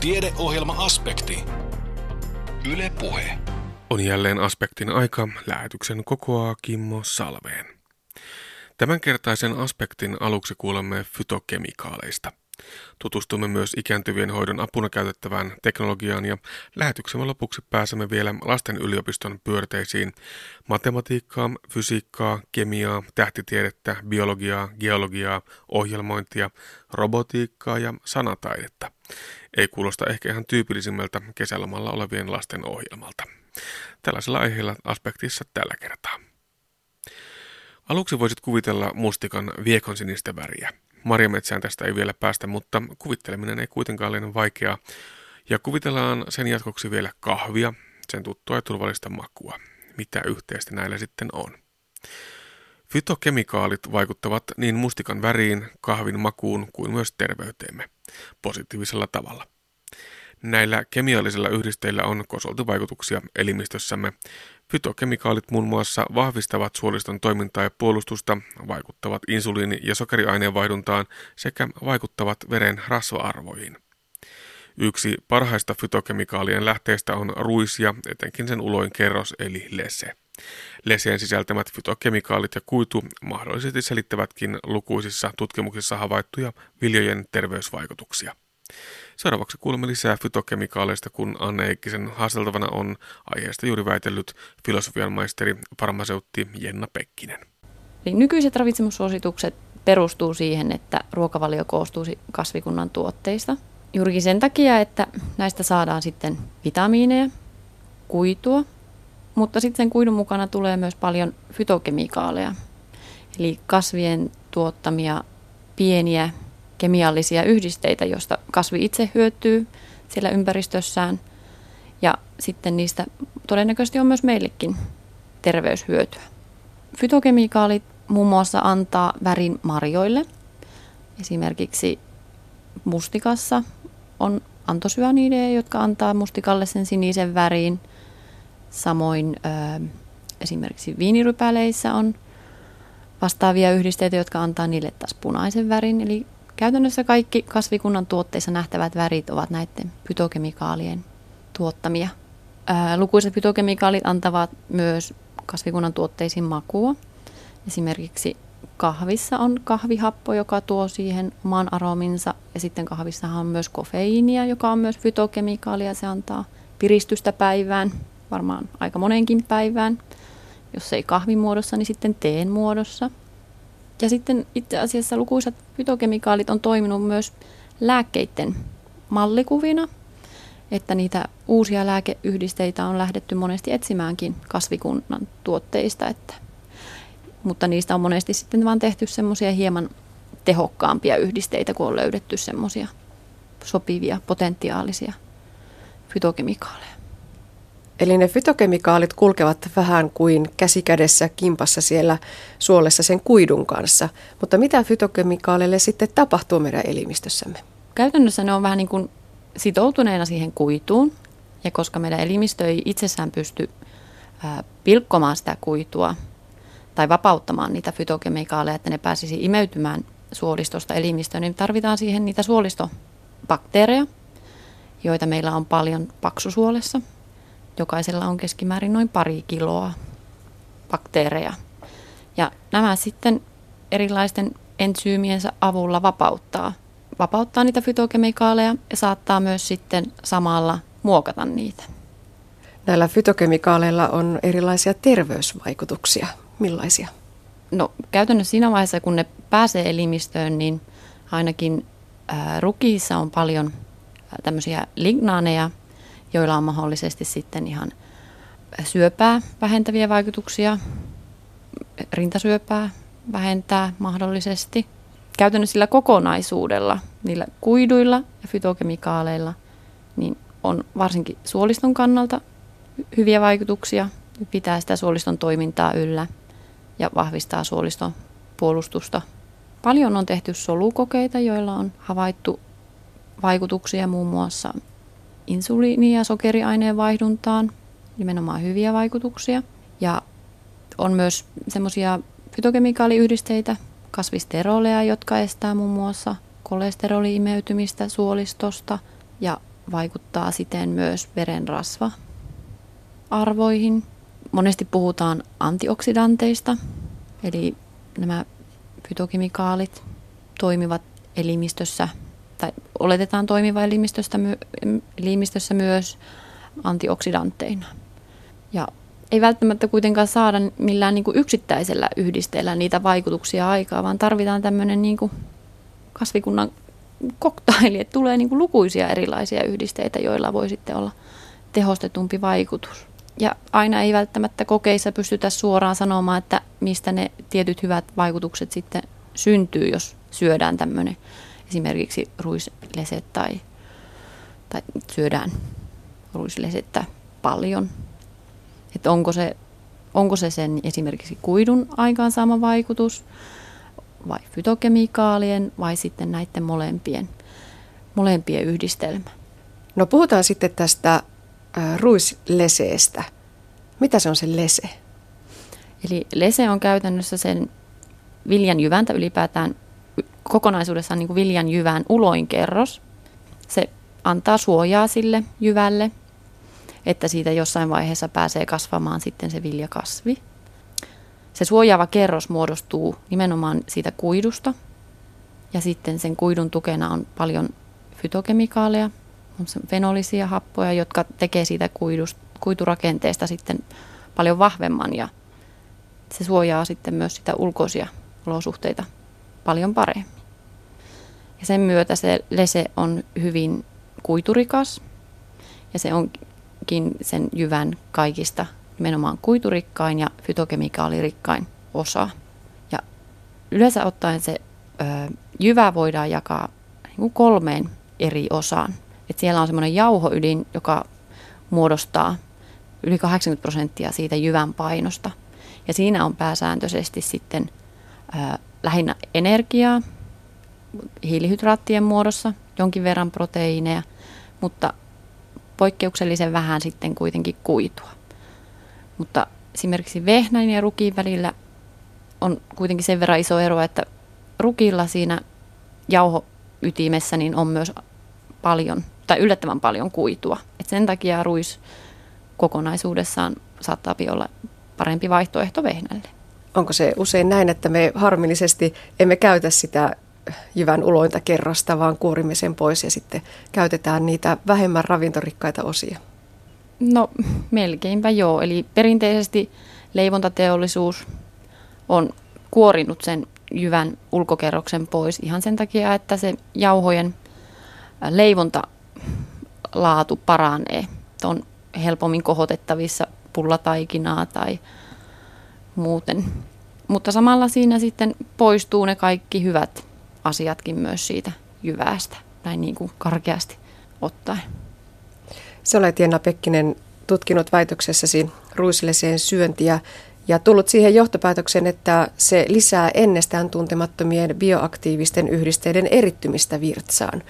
Tiedeohjelma-aspekti. Yle Puhe. On jälleen aspektin aika. Lähetyksen kokoaa Kimmo Salveen. Tämänkertaisen aspektin aluksi kuulemme fytokemikaaleista. Tutustumme myös ikääntyvien hoidon apuna käytettävään teknologiaan ja lähetyksemme lopuksi pääsemme vielä lasten yliopiston pyörteisiin matematiikkaa, fysiikkaa, kemiaa, tähtitiedettä, biologiaa, geologiaa, ohjelmointia, robotiikkaa ja sanataidetta. Ei kuulosta ehkä ihan tyypillisimmältä kesälomalla olevien lasten ohjelmalta. Tällaisella aiheella aspektissa tällä kertaa. Aluksi voisit kuvitella mustikan viekon sinistä väriä. Marjametsään tästä ei vielä päästä, mutta kuvitteleminen ei kuitenkaan ole vaikeaa. Ja kuvitellaan sen jatkoksi vielä kahvia, sen tuttua ja turvallista makua. Mitä yhteistä näillä sitten on? Fytokemikaalit vaikuttavat niin mustikan väriin, kahvin makuun kuin myös terveyteemme positiivisella tavalla. Näillä kemiallisilla yhdisteillä on kosoltivaikutuksia elimistössämme. Fytokemikaalit muun muassa vahvistavat suoliston toimintaa ja puolustusta, vaikuttavat insuliini- ja sokeriaineenvaihduntaan sekä vaikuttavat veren rasva-arvoihin. Yksi parhaista fytokemikaalien lähteistä on ruis ja etenkin sen uloin kerros eli lese. Leseen sisältämät fytokemikaalit ja kuitu mahdollisesti selittävätkin lukuisissa tutkimuksissa havaittuja viljojen terveysvaikutuksia. Seuraavaksi kuulemme lisää fytokemikaaleista, kun Anne Heikkisen haasteltavana on aiheesta juuri väitellyt filosofian maisteri farmaseutti Jenna Pekkinen. Eli nykyiset ravitsemussuositukset perustuu siihen, että ruokavalio koostuu kasvikunnan tuotteista. Juurikin sen takia, että näistä saadaan sitten vitamiineja, kuitua, mutta sitten sen kuidun mukana tulee myös paljon fytokemikaaleja, eli kasvien tuottamia pieniä kemiallisia yhdisteitä, joista kasvi itse hyötyy siellä ympäristössään. Ja sitten niistä todennäköisesti on myös meillekin terveyshyötyä. Fytokemikaalit muun muassa antaa värin marjoille. Esimerkiksi mustikassa on antosyaanideja, jotka antaa mustikalle sen sinisen väriin. Samoin ö, esimerkiksi viinirypäleissä on vastaavia yhdisteitä, jotka antaa niille taas punaisen värin. Eli Käytännössä kaikki kasvikunnan tuotteissa nähtävät värit ovat näiden pytokemikaalien tuottamia. Ää, lukuiset pytokemikaalit antavat myös kasvikunnan tuotteisiin makua. Esimerkiksi kahvissa on kahvihappo, joka tuo siihen oman arominsa. Ja sitten kahvissahan on myös kofeiinia, joka on myös fytokemikaalia. Se antaa piristystä päivään, varmaan aika monenkin päivään. Jos ei kahvin muodossa, niin sitten teen muodossa – ja sitten itse asiassa lukuisat fytokemikaalit on toiminut myös lääkkeiden mallikuvina, että niitä uusia lääkeyhdisteitä on lähdetty monesti etsimäänkin kasvikunnan tuotteista, että, mutta niistä on monesti sitten vaan tehty semmoisia hieman tehokkaampia yhdisteitä, kun on löydetty semmoisia sopivia, potentiaalisia fytokemikaaleja. Eli ne fytokemikaalit kulkevat vähän kuin käsikädessä kimpassa siellä suolessa sen kuidun kanssa. Mutta mitä fytokemikaaleille sitten tapahtuu meidän elimistössämme? Käytännössä ne on vähän niin kuin sitoutuneena siihen kuituun. Ja koska meidän elimistö ei itsessään pysty pilkkomaan sitä kuitua tai vapauttamaan niitä fytokemikaaleja, että ne pääsisi imeytymään suolistosta elimistöön, niin tarvitaan siihen niitä suolistobakteereja, joita meillä on paljon paksusuolessa – Jokaisella on keskimäärin noin pari kiloa bakteereja. Ja nämä sitten erilaisten entsyymiensä avulla vapauttaa, vapauttaa niitä fytokemikaaleja ja saattaa myös sitten samalla muokata niitä. Näillä fytokemikaaleilla on erilaisia terveysvaikutuksia. Millaisia? No käytännössä siinä vaiheessa, kun ne pääsee elimistöön, niin ainakin rukiissa on paljon tämmöisiä lignaaneja, joilla on mahdollisesti sitten ihan syöpää vähentäviä vaikutuksia, rintasyöpää vähentää mahdollisesti. Käytännössä sillä kokonaisuudella, niillä kuiduilla ja fytokemikaaleilla, niin on varsinkin suoliston kannalta hyviä vaikutuksia, pitää sitä suoliston toimintaa yllä ja vahvistaa suoliston puolustusta. Paljon on tehty solukokeita, joilla on havaittu vaikutuksia muun muassa insuliini- ja sokeriaineen vaihduntaan, nimenomaan hyviä vaikutuksia. Ja on myös semmoisia fytokemikaaliyhdisteitä, kasvisteroleja, jotka estää muun muassa kolesteroli-imeytymistä suolistosta ja vaikuttaa siten myös verenrasva arvoihin. Monesti puhutaan antioksidanteista, eli nämä fytokemikaalit toimivat elimistössä, oletetaan toimiva elimistössä, elimistössä myös antioksidantteina. Ja ei välttämättä kuitenkaan saada millään niin kuin yksittäisellä yhdisteellä niitä vaikutuksia aikaa, vaan tarvitaan tämmöinen niin kuin kasvikunnan koktaili, että tulee niin kuin lukuisia erilaisia yhdisteitä, joilla voi sitten olla tehostetumpi vaikutus. Ja aina ei välttämättä kokeissa pystytä suoraan sanomaan, että mistä ne tietyt hyvät vaikutukset sitten syntyy, jos syödään tämmöinen esimerkiksi ruisleset tai, tai syödään ruislesettä paljon. Että onko se, onko se sen esimerkiksi kuidun aikaansaama vaikutus vai fytokemikaalien vai sitten näiden molempien, molempien yhdistelmä. No puhutaan sitten tästä ruisleseestä. Mitä se on se lese? Eli lese on käytännössä sen viljan jyväntä ylipäätään kokonaisuudessaan niin kuin viljan jyvän uloin kerros. Se antaa suojaa sille jyvälle, että siitä jossain vaiheessa pääsee kasvamaan sitten se viljakasvi. Se suojaava kerros muodostuu nimenomaan siitä kuidusta ja sitten sen kuidun tukena on paljon fytokemikaaleja, on fenolisia happoja, jotka tekee siitä kuidust, kuiturakenteesta sitten paljon vahvemman ja se suojaa sitten myös sitä ulkoisia olosuhteita paljon paremmin. Ja sen myötä se lese on hyvin kuiturikas ja se onkin sen jyvän kaikista nimenomaan kuiturikkain ja fytokemikaalirikkain osa. Ja yleensä ottaen se ö, jyvä voidaan jakaa niin kuin kolmeen eri osaan. Et siellä on semmoinen jauhoydin, joka muodostaa yli 80 prosenttia siitä jyvän painosta. Ja siinä on pääsääntöisesti sitten ö, lähinnä energiaa hiilihydraattien muodossa, jonkin verran proteiineja, mutta poikkeuksellisen vähän sitten kuitenkin kuitua. Mutta esimerkiksi vehnän ja rukiin välillä on kuitenkin sen verran iso ero, että rukilla siinä jauhoytimessä niin on myös paljon tai yllättävän paljon kuitua. Et sen takia ruis kokonaisuudessaan saattaa olla parempi vaihtoehto vehnälle. Onko se usein näin, että me harmillisesti emme käytä sitä jyvän ulointa kerrasta, vaan kuorimme sen pois ja sitten käytetään niitä vähemmän ravintorikkaita osia? No melkeinpä joo. Eli perinteisesti leivontateollisuus on kuorinut sen jyvän ulkokerroksen pois ihan sen takia, että se jauhojen leivontalaatu paranee. On helpommin kohotettavissa pullataikinaa tai muuten. Mutta samalla siinä sitten poistuu ne kaikki hyvät asiatkin myös siitä jyvästä, näin niin kuin karkeasti ottaen. Sä olet Jenna Pekkinen tutkinut väitöksessäsi ruisleseen syöntiä ja tullut siihen johtopäätöksen, että se lisää ennestään tuntemattomien bioaktiivisten yhdisteiden erittymistä virtsaan.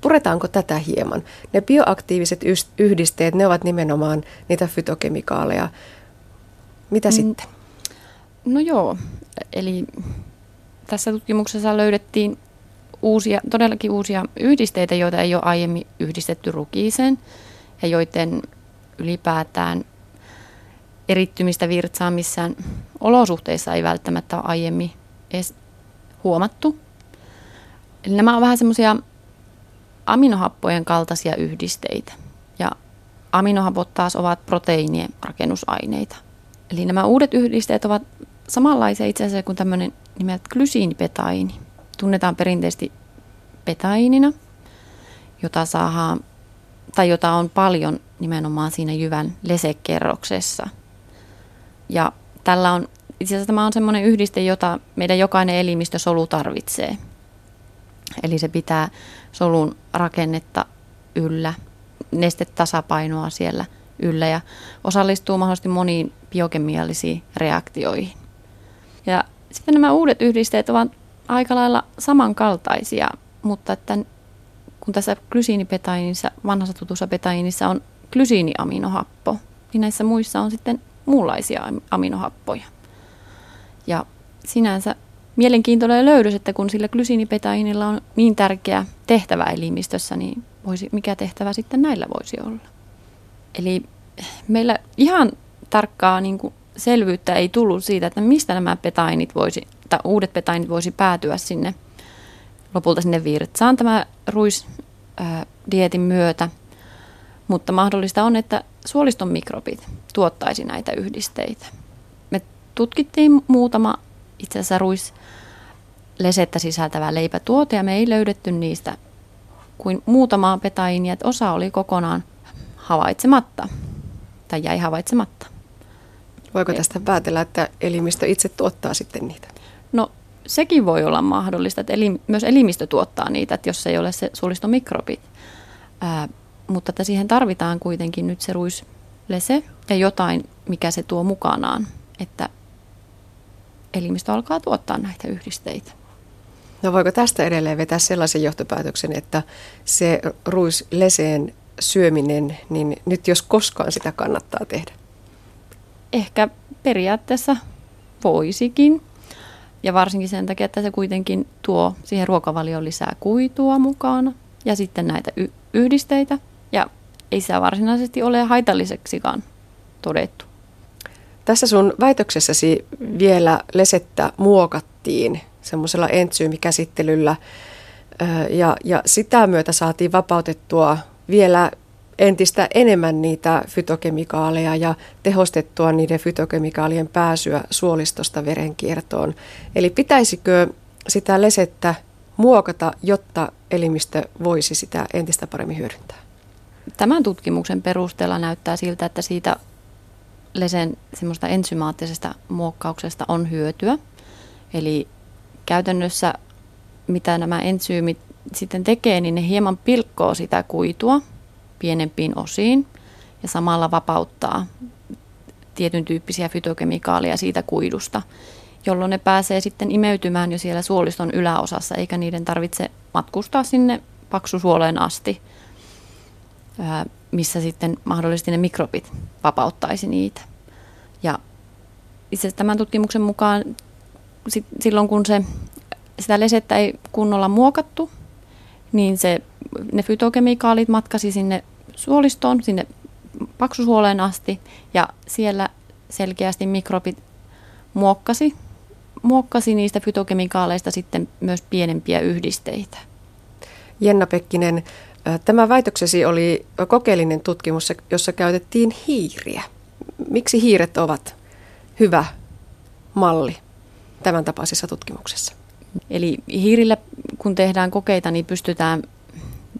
Puretaanko tätä hieman? Ne bioaktiiviset yhdisteet, ne ovat nimenomaan niitä fytokemikaaleja. Mitä mm. sitten? No joo, eli tässä tutkimuksessa löydettiin uusia, todellakin uusia yhdisteitä, joita ei ole aiemmin yhdistetty rukiiseen ja joiden ylipäätään erittymistä virtsaa missään olosuhteissa ei välttämättä ole aiemmin edes huomattu. Eli nämä on vähän semmoisia aminohappojen kaltaisia yhdisteitä. Ja aminohapot taas ovat proteiinien rakennusaineita. Eli nämä uudet yhdisteet ovat samanlaisia itse asiassa kuin tämmöinen nimeltä glysiinipetaiini. Tunnetaan perinteisesti petaiinina, jota saadaan, tai jota on paljon nimenomaan siinä jyvän lesekerroksessa. Ja tällä on, itse asiassa tämä on semmoinen yhdiste, jota meidän jokainen elimistösolu tarvitsee. Eli se pitää solun rakennetta yllä, nestetasapainoa siellä yllä ja osallistuu mahdollisesti moniin biokemiallisiin reaktioihin. Ja sitten nämä uudet yhdisteet ovat aika lailla samankaltaisia, mutta että kun tässä glysiinipetainissa, vanhassa tutussa petainissa on glysiiniaminohappo, niin näissä muissa on sitten muunlaisia aminohappoja. Ja sinänsä mielenkiintoinen löydös, että kun sillä glysiinipetainilla on niin tärkeä tehtävä elimistössä, niin voisi, mikä tehtävä sitten näillä voisi olla. Eli meillä ihan tarkkaa niin kuin selvyyttä ei tullut siitä, että mistä nämä petainit voisi, tai uudet petainit voisi päätyä sinne lopulta sinne virtsaan tämä ruisdietin myötä. Mutta mahdollista on, että suoliston mikrobit tuottaisi näitä yhdisteitä. Me tutkittiin muutama itse asiassa ruislesettä sisältävä leipätuote ja me ei löydetty niistä kuin muutamaa petainia, että osa oli kokonaan havaitsematta tai jäi havaitsematta. Voiko tästä päätellä, että elimistö itse tuottaa sitten niitä? No sekin voi olla mahdollista, että elim, myös elimistö tuottaa niitä, että jos ei ole se suoliston mikrobit. Ää, mutta että siihen tarvitaan kuitenkin nyt se ruislese ja jotain, mikä se tuo mukanaan, että elimistö alkaa tuottaa näitä yhdisteitä. No voiko tästä edelleen vetää sellaisen johtopäätöksen, että se ruisleseen syöminen, niin nyt jos koskaan sitä kannattaa tehdä? Ehkä periaatteessa voisikin. Ja varsinkin sen takia, että se kuitenkin tuo siihen ruokavalioon lisää kuitua mukaan ja sitten näitä y- yhdisteitä. Ja ei se varsinaisesti ole haitalliseksikaan todettu. Tässä sun väitöksessäsi vielä lesettä muokattiin semmoisella entsyymikäsittelyllä ja, ja sitä myötä saatiin vapautettua vielä entistä enemmän niitä fytokemikaaleja ja tehostettua niiden fytokemikaalien pääsyä suolistosta verenkiertoon. Eli pitäisikö sitä lesettä muokata, jotta elimistö voisi sitä entistä paremmin hyödyntää? Tämän tutkimuksen perusteella näyttää siltä, että siitä lesen semmoista ensymaattisesta muokkauksesta on hyötyä. Eli käytännössä mitä nämä ensyymit sitten tekee, niin ne hieman pilkkoo sitä kuitua pienempiin osiin ja samalla vapauttaa tietyn tyyppisiä fytokemikaaleja siitä kuidusta, jolloin ne pääsee sitten imeytymään jo siellä suoliston yläosassa, eikä niiden tarvitse matkustaa sinne paksusuoleen asti, missä sitten mahdollisesti ne mikrobit vapauttaisi niitä. Ja itse tämän tutkimuksen mukaan silloin kun se, sitä lesettä ei kunnolla muokattu, niin se, ne fytokemikaalit matkasi sinne suolistoon, sinne paksusuoleen asti ja siellä selkeästi mikrobit muokkasi, muokkasi niistä fytokemikaaleista sitten myös pienempiä yhdisteitä. Jenna Pekkinen, tämä väitöksesi oli kokeellinen tutkimus, jossa käytettiin hiiriä. Miksi hiiret ovat hyvä malli tämän tapaisessa tutkimuksessa? Eli hiirillä kun tehdään kokeita, niin pystytään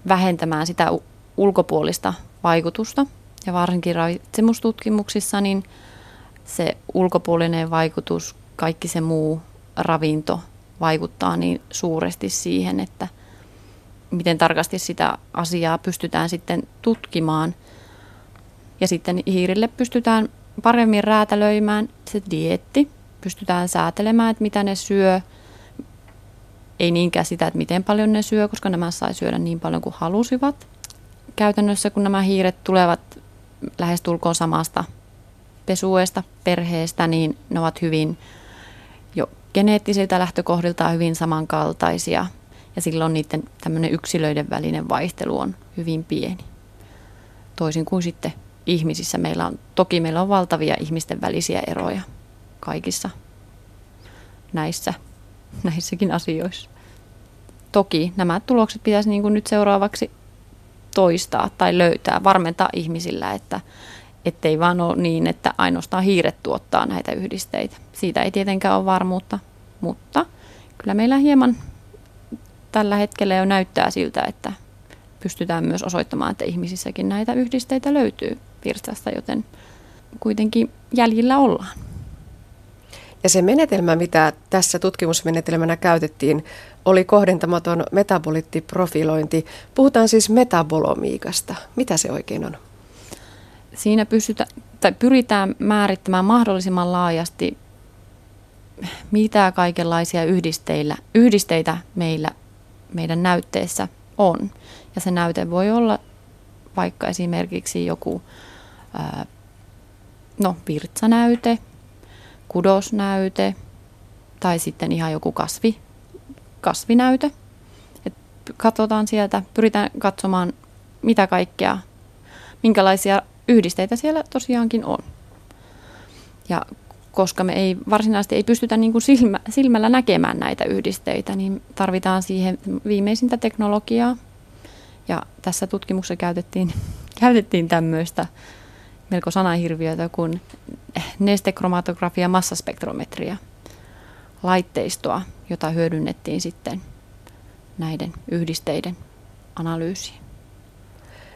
vähentämään sitä ulkopuolista vaikutusta. Ja varsinkin ravitsemustutkimuksissa niin se ulkopuolinen vaikutus, kaikki se muu ravinto vaikuttaa niin suuresti siihen, että miten tarkasti sitä asiaa pystytään sitten tutkimaan. Ja sitten hiirille pystytään paremmin räätälöimään se dietti, pystytään säätelemään, että mitä ne syö. Ei niinkään sitä, että miten paljon ne syö, koska nämä sai syödä niin paljon kuin halusivat käytännössä, kun nämä hiiret tulevat lähestulkoon samasta pesueesta, perheestä, niin ne ovat hyvin jo geneettisiltä lähtökohdilta hyvin samankaltaisia. Ja silloin niiden tämmöinen yksilöiden välinen vaihtelu on hyvin pieni. Toisin kuin sitten ihmisissä meillä on, toki meillä on valtavia ihmisten välisiä eroja kaikissa näissä, näissäkin asioissa. Toki nämä tulokset pitäisi niin kuin nyt seuraavaksi toistaa tai löytää, varmentaa ihmisillä, että ettei vaan ole niin, että ainoastaan hiiret tuottaa näitä yhdisteitä. Siitä ei tietenkään ole varmuutta, mutta kyllä meillä hieman tällä hetkellä jo näyttää siltä, että pystytään myös osoittamaan, että ihmisissäkin näitä yhdisteitä löytyy virtsasta, joten kuitenkin jäljillä ollaan. Ja se menetelmä, mitä tässä tutkimusmenetelmänä käytettiin, oli kohdentamaton metabolittiprofilointi. Puhutaan siis metabolomiikasta. Mitä se oikein on? Siinä pystytä, tai pyritään määrittämään mahdollisimman laajasti, mitä kaikenlaisia yhdisteillä, yhdisteitä meillä meidän näytteessä on. Ja se näyte voi olla vaikka esimerkiksi joku no, virtsanäyte, kudosnäyte tai sitten ihan joku kasvi, kasvinäyte. Et katsotaan sieltä, pyritään katsomaan mitä kaikkea, minkälaisia yhdisteitä siellä tosiaankin on. Ja koska me ei varsinaisesti ei pystytä niin kuin silmä, silmällä näkemään näitä yhdisteitä, niin tarvitaan siihen viimeisintä teknologiaa. Ja tässä tutkimuksessa käytettiin, käytettiin tämmöistä melko sanahirviötä kuin nestekromatografia massaspektrometria laitteistoa, jota hyödynnettiin sitten näiden yhdisteiden analyysiin.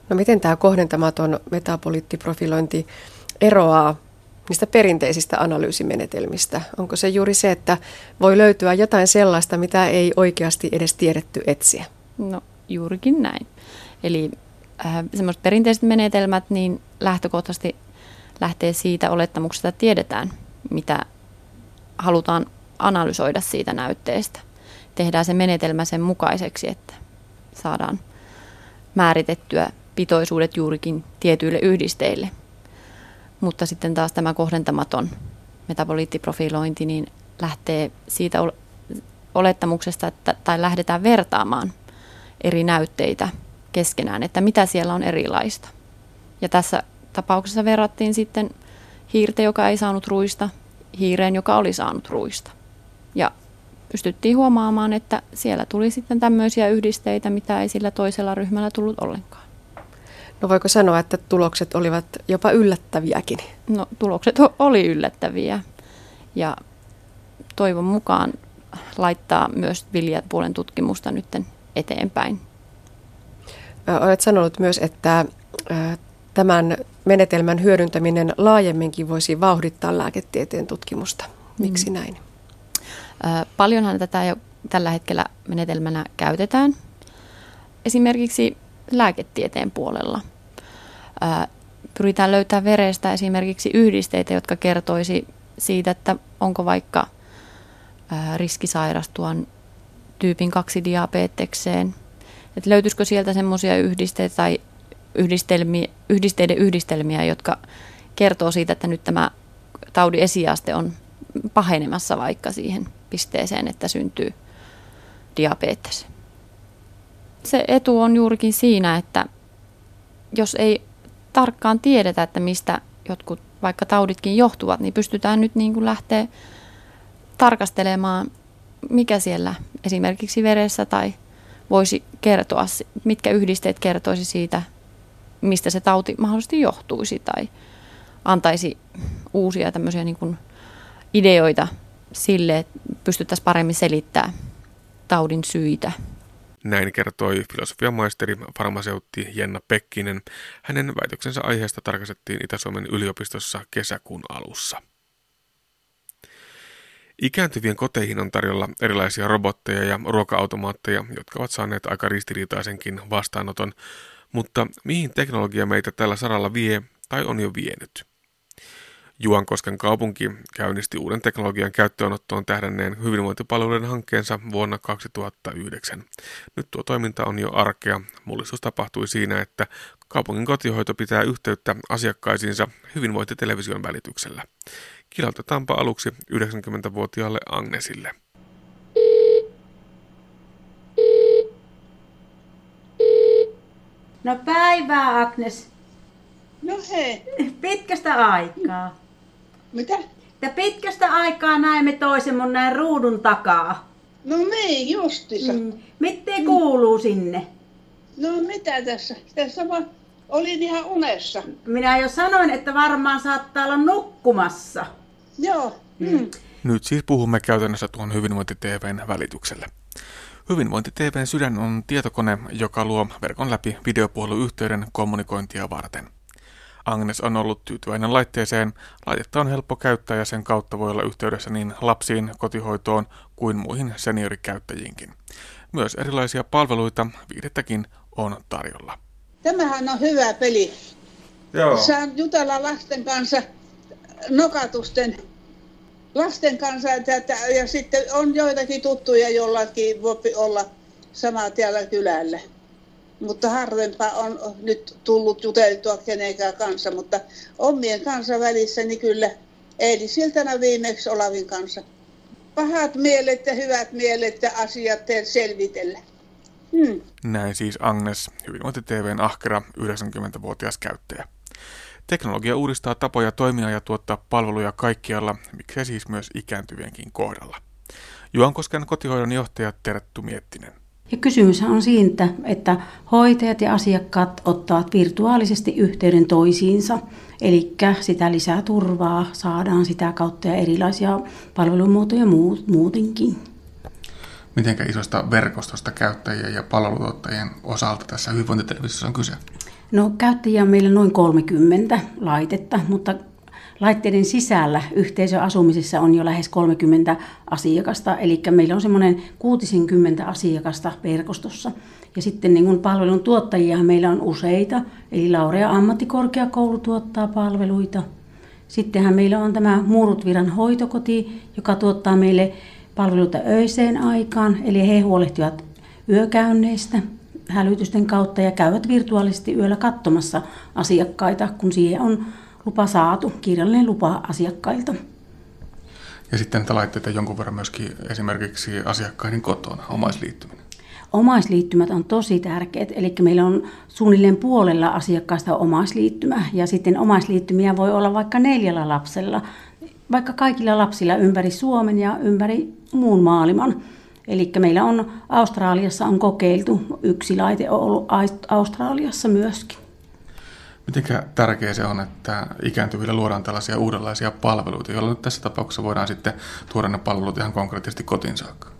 No miten tämä kohdentamaton metaboliittiprofilointi eroaa niistä perinteisistä analyysimenetelmistä? Onko se juuri se, että voi löytyä jotain sellaista, mitä ei oikeasti edes tiedetty etsiä? No juurikin näin. Eli äh, semmoiset perinteiset menetelmät, niin lähtökohtaisesti lähtee siitä olettamuksesta, että tiedetään, mitä halutaan analysoida siitä näytteestä. Tehdään se menetelmä sen mukaiseksi, että saadaan määritettyä pitoisuudet juurikin tietyille yhdisteille. Mutta sitten taas tämä kohdentamaton metaboliittiprofilointi niin lähtee siitä olettamuksesta, että, tai lähdetään vertaamaan eri näytteitä keskenään, että mitä siellä on erilaista. Ja tässä tapauksessa verrattiin sitten hiirtä, joka ei saanut ruista, hiireen, joka oli saanut ruista. Ja pystyttiin huomaamaan, että siellä tuli sitten tämmöisiä yhdisteitä, mitä ei sillä toisella ryhmällä tullut ollenkaan. No voiko sanoa, että tulokset olivat jopa yllättäviäkin? No tulokset oli yllättäviä ja toivon mukaan laittaa myös viljapuolen tutkimusta nyt eteenpäin. Olet sanonut myös, että tämän menetelmän hyödyntäminen laajemminkin voisi vauhdittaa lääketieteen tutkimusta. Miksi mm. näin? Paljonhan tätä jo tällä hetkellä menetelmänä käytetään. Esimerkiksi lääketieteen puolella. Pyritään löytämään verestä esimerkiksi yhdisteitä, jotka kertoisi siitä, että onko vaikka riski sairastua tyypin 2 diabetekseen. Että löytyisikö sieltä semmoisia yhdisteitä tai yhdistelmiä, yhdisteiden yhdistelmiä, jotka kertoo siitä, että nyt tämä taudin esiaste on pahenemassa vaikka siihen pisteeseen, että syntyy diabetes. Se etu on juurikin siinä, että jos ei tarkkaan tiedetä, että mistä jotkut vaikka tauditkin johtuvat, niin pystytään nyt niin kuin lähteä tarkastelemaan, mikä siellä esimerkiksi veressä tai voisi kertoa, mitkä yhdisteet kertoisi siitä, mistä se tauti mahdollisesti johtuisi tai antaisi uusia tämmöisiä niin kuin ideoita sille, että pystyttäisiin paremmin selittämään taudin syitä. Näin kertoi filosofian maisteri farmaseutti Jenna Pekkinen. Hänen väitöksensä aiheesta tarkastettiin Itä-Suomen yliopistossa kesäkuun alussa. Ikääntyvien koteihin on tarjolla erilaisia robotteja ja ruoka-automaatteja, jotka ovat saaneet aika ristiriitaisenkin vastaanoton, mutta mihin teknologia meitä tällä saralla vie tai on jo vienyt? Juankosken kaupunki käynnisti uuden teknologian käyttöönottoon tähdänneen hyvinvointipalveluiden hankkeensa vuonna 2009. Nyt tuo toiminta on jo arkea. Mullistus tapahtui siinä, että kaupungin kotihoito pitää yhteyttä asiakkaisiinsa hyvinvointitelevision välityksellä. Kilautetaanpa aluksi 90-vuotiaalle Agnesille. No päivää Agnes. No hei. Pitkästä aikaa. Mitä? Ja pitkästä aikaa näemme toisen mun näin ruudun takaa. No niin, justissa. Mm. Miten mm. kuuluu sinne? No mitä tässä? Tässä vaan olin ihan unessa. Minä jo sanoin, että varmaan saattaa olla nukkumassa. Joo. Mm. Mm. Nyt siis puhumme käytännössä tuon Hyvinvointi-TVn välityksellä. Hyvinvointi-TVn sydän on tietokone, joka luo verkon läpi videopuheluyhteyden kommunikointia varten. Agnes on ollut tyytyväinen laitteeseen. Laitetta on helppo käyttää ja sen kautta voi olla yhteydessä niin lapsiin, kotihoitoon kuin muihin seniorikäyttäjiinkin. Myös erilaisia palveluita viidettäkin on tarjolla. Tämähän on hyvä peli. Joo. Saan jutella lasten kanssa nokatusten lasten kanssa ja sitten on joitakin tuttuja, jollakin voi olla sama täällä kylällä mutta harvempaa on nyt tullut juteltua kenenkään kanssa, mutta omien kanssa välissä niin kyllä eilisiltana viimeksi Olavin kanssa. Pahat mielet ja hyvät mielet ja asiat selvitellä. Mm. Näin siis Agnes, Hyvinvointi TVn ahkera 90-vuotias käyttäjä. Teknologia uudistaa tapoja toimia ja tuottaa palveluja kaikkialla, miksei siis myös ikääntyvienkin kohdalla. Juankosken kotihoidon johtaja Terttu Miettinen. Ja kysymys on siitä, että hoitajat ja asiakkaat ottavat virtuaalisesti yhteyden toisiinsa. Eli sitä lisää turvaa saadaan sitä kautta ja erilaisia palvelumuotoja muutenkin. Miten isosta verkostosta käyttäjien ja palvelutuottajien osalta tässä hyvinvointitelevisiossa on kyse? No käyttäjiä on meillä noin 30 laitetta, mutta laitteiden sisällä yhteisöasumisessa on jo lähes 30 asiakasta, eli meillä on semmoinen 60 asiakasta verkostossa. Ja sitten niin kuin palvelun tuottajia meillä on useita, eli Laurea ammattikorkeakoulu tuottaa palveluita. Sittenhän meillä on tämä Muurutviran hoitokoti, joka tuottaa meille palveluita öiseen aikaan, eli he huolehtivat yökäynneistä hälytysten kautta ja käyvät virtuaalisesti yöllä katsomassa asiakkaita, kun siihen on lupa saatu, kirjallinen lupa asiakkailta. Ja sitten näitä laitteita jonkun verran myöskin esimerkiksi asiakkaiden kotona, omaisliittyminen. Omaisliittymät on tosi tärkeät, eli meillä on suunnilleen puolella asiakkaista omaisliittymä, ja sitten omaisliittymiä voi olla vaikka neljällä lapsella, vaikka kaikilla lapsilla ympäri Suomen ja ympäri muun maailman. Eli meillä on Australiassa on kokeiltu, yksi laite on ollut Australiassa myöskin. Miten tärkeää se on, että ikääntyville luodaan tällaisia uudenlaisia palveluita, joilla nyt tässä tapauksessa voidaan sitten tuoda ne palvelut ihan konkreettisesti kotiin saakka?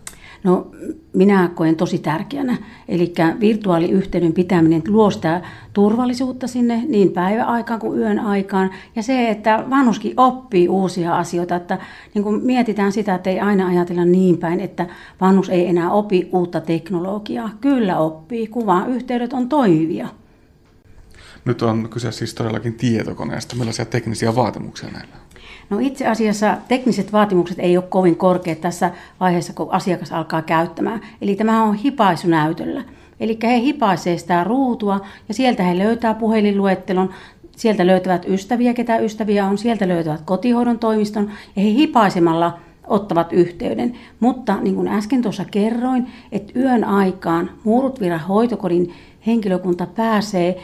No minä koen tosi tärkeänä. Eli virtuaaliyhteyden pitäminen luo sitä turvallisuutta sinne niin päiväaikaan kuin yön aikaan. Ja se, että vanhuskin oppii uusia asioita. Että niin kun mietitään sitä, että ei aina ajatella niin päin, että vanhus ei enää opi uutta teknologiaa. Kyllä oppii, kuva yhteydet on toimivia. Nyt on kyse siis todellakin tietokoneesta. Millaisia teknisiä vaatimuksia näillä on? No itse asiassa tekniset vaatimukset ei ole kovin korkeat tässä vaiheessa, kun asiakas alkaa käyttämään. Eli tämä on hipaisunäytöllä. Eli he hipaisee sitä ruutua ja sieltä he löytää puhelinluettelon, sieltä löytävät ystäviä, ketä ystäviä on, sieltä löytävät kotihoidon toimiston ja he hipaisemalla ottavat yhteyden. Mutta niin kuin äsken tuossa kerroin, että yön aikaan Muurutviran hoitokodin henkilökunta pääsee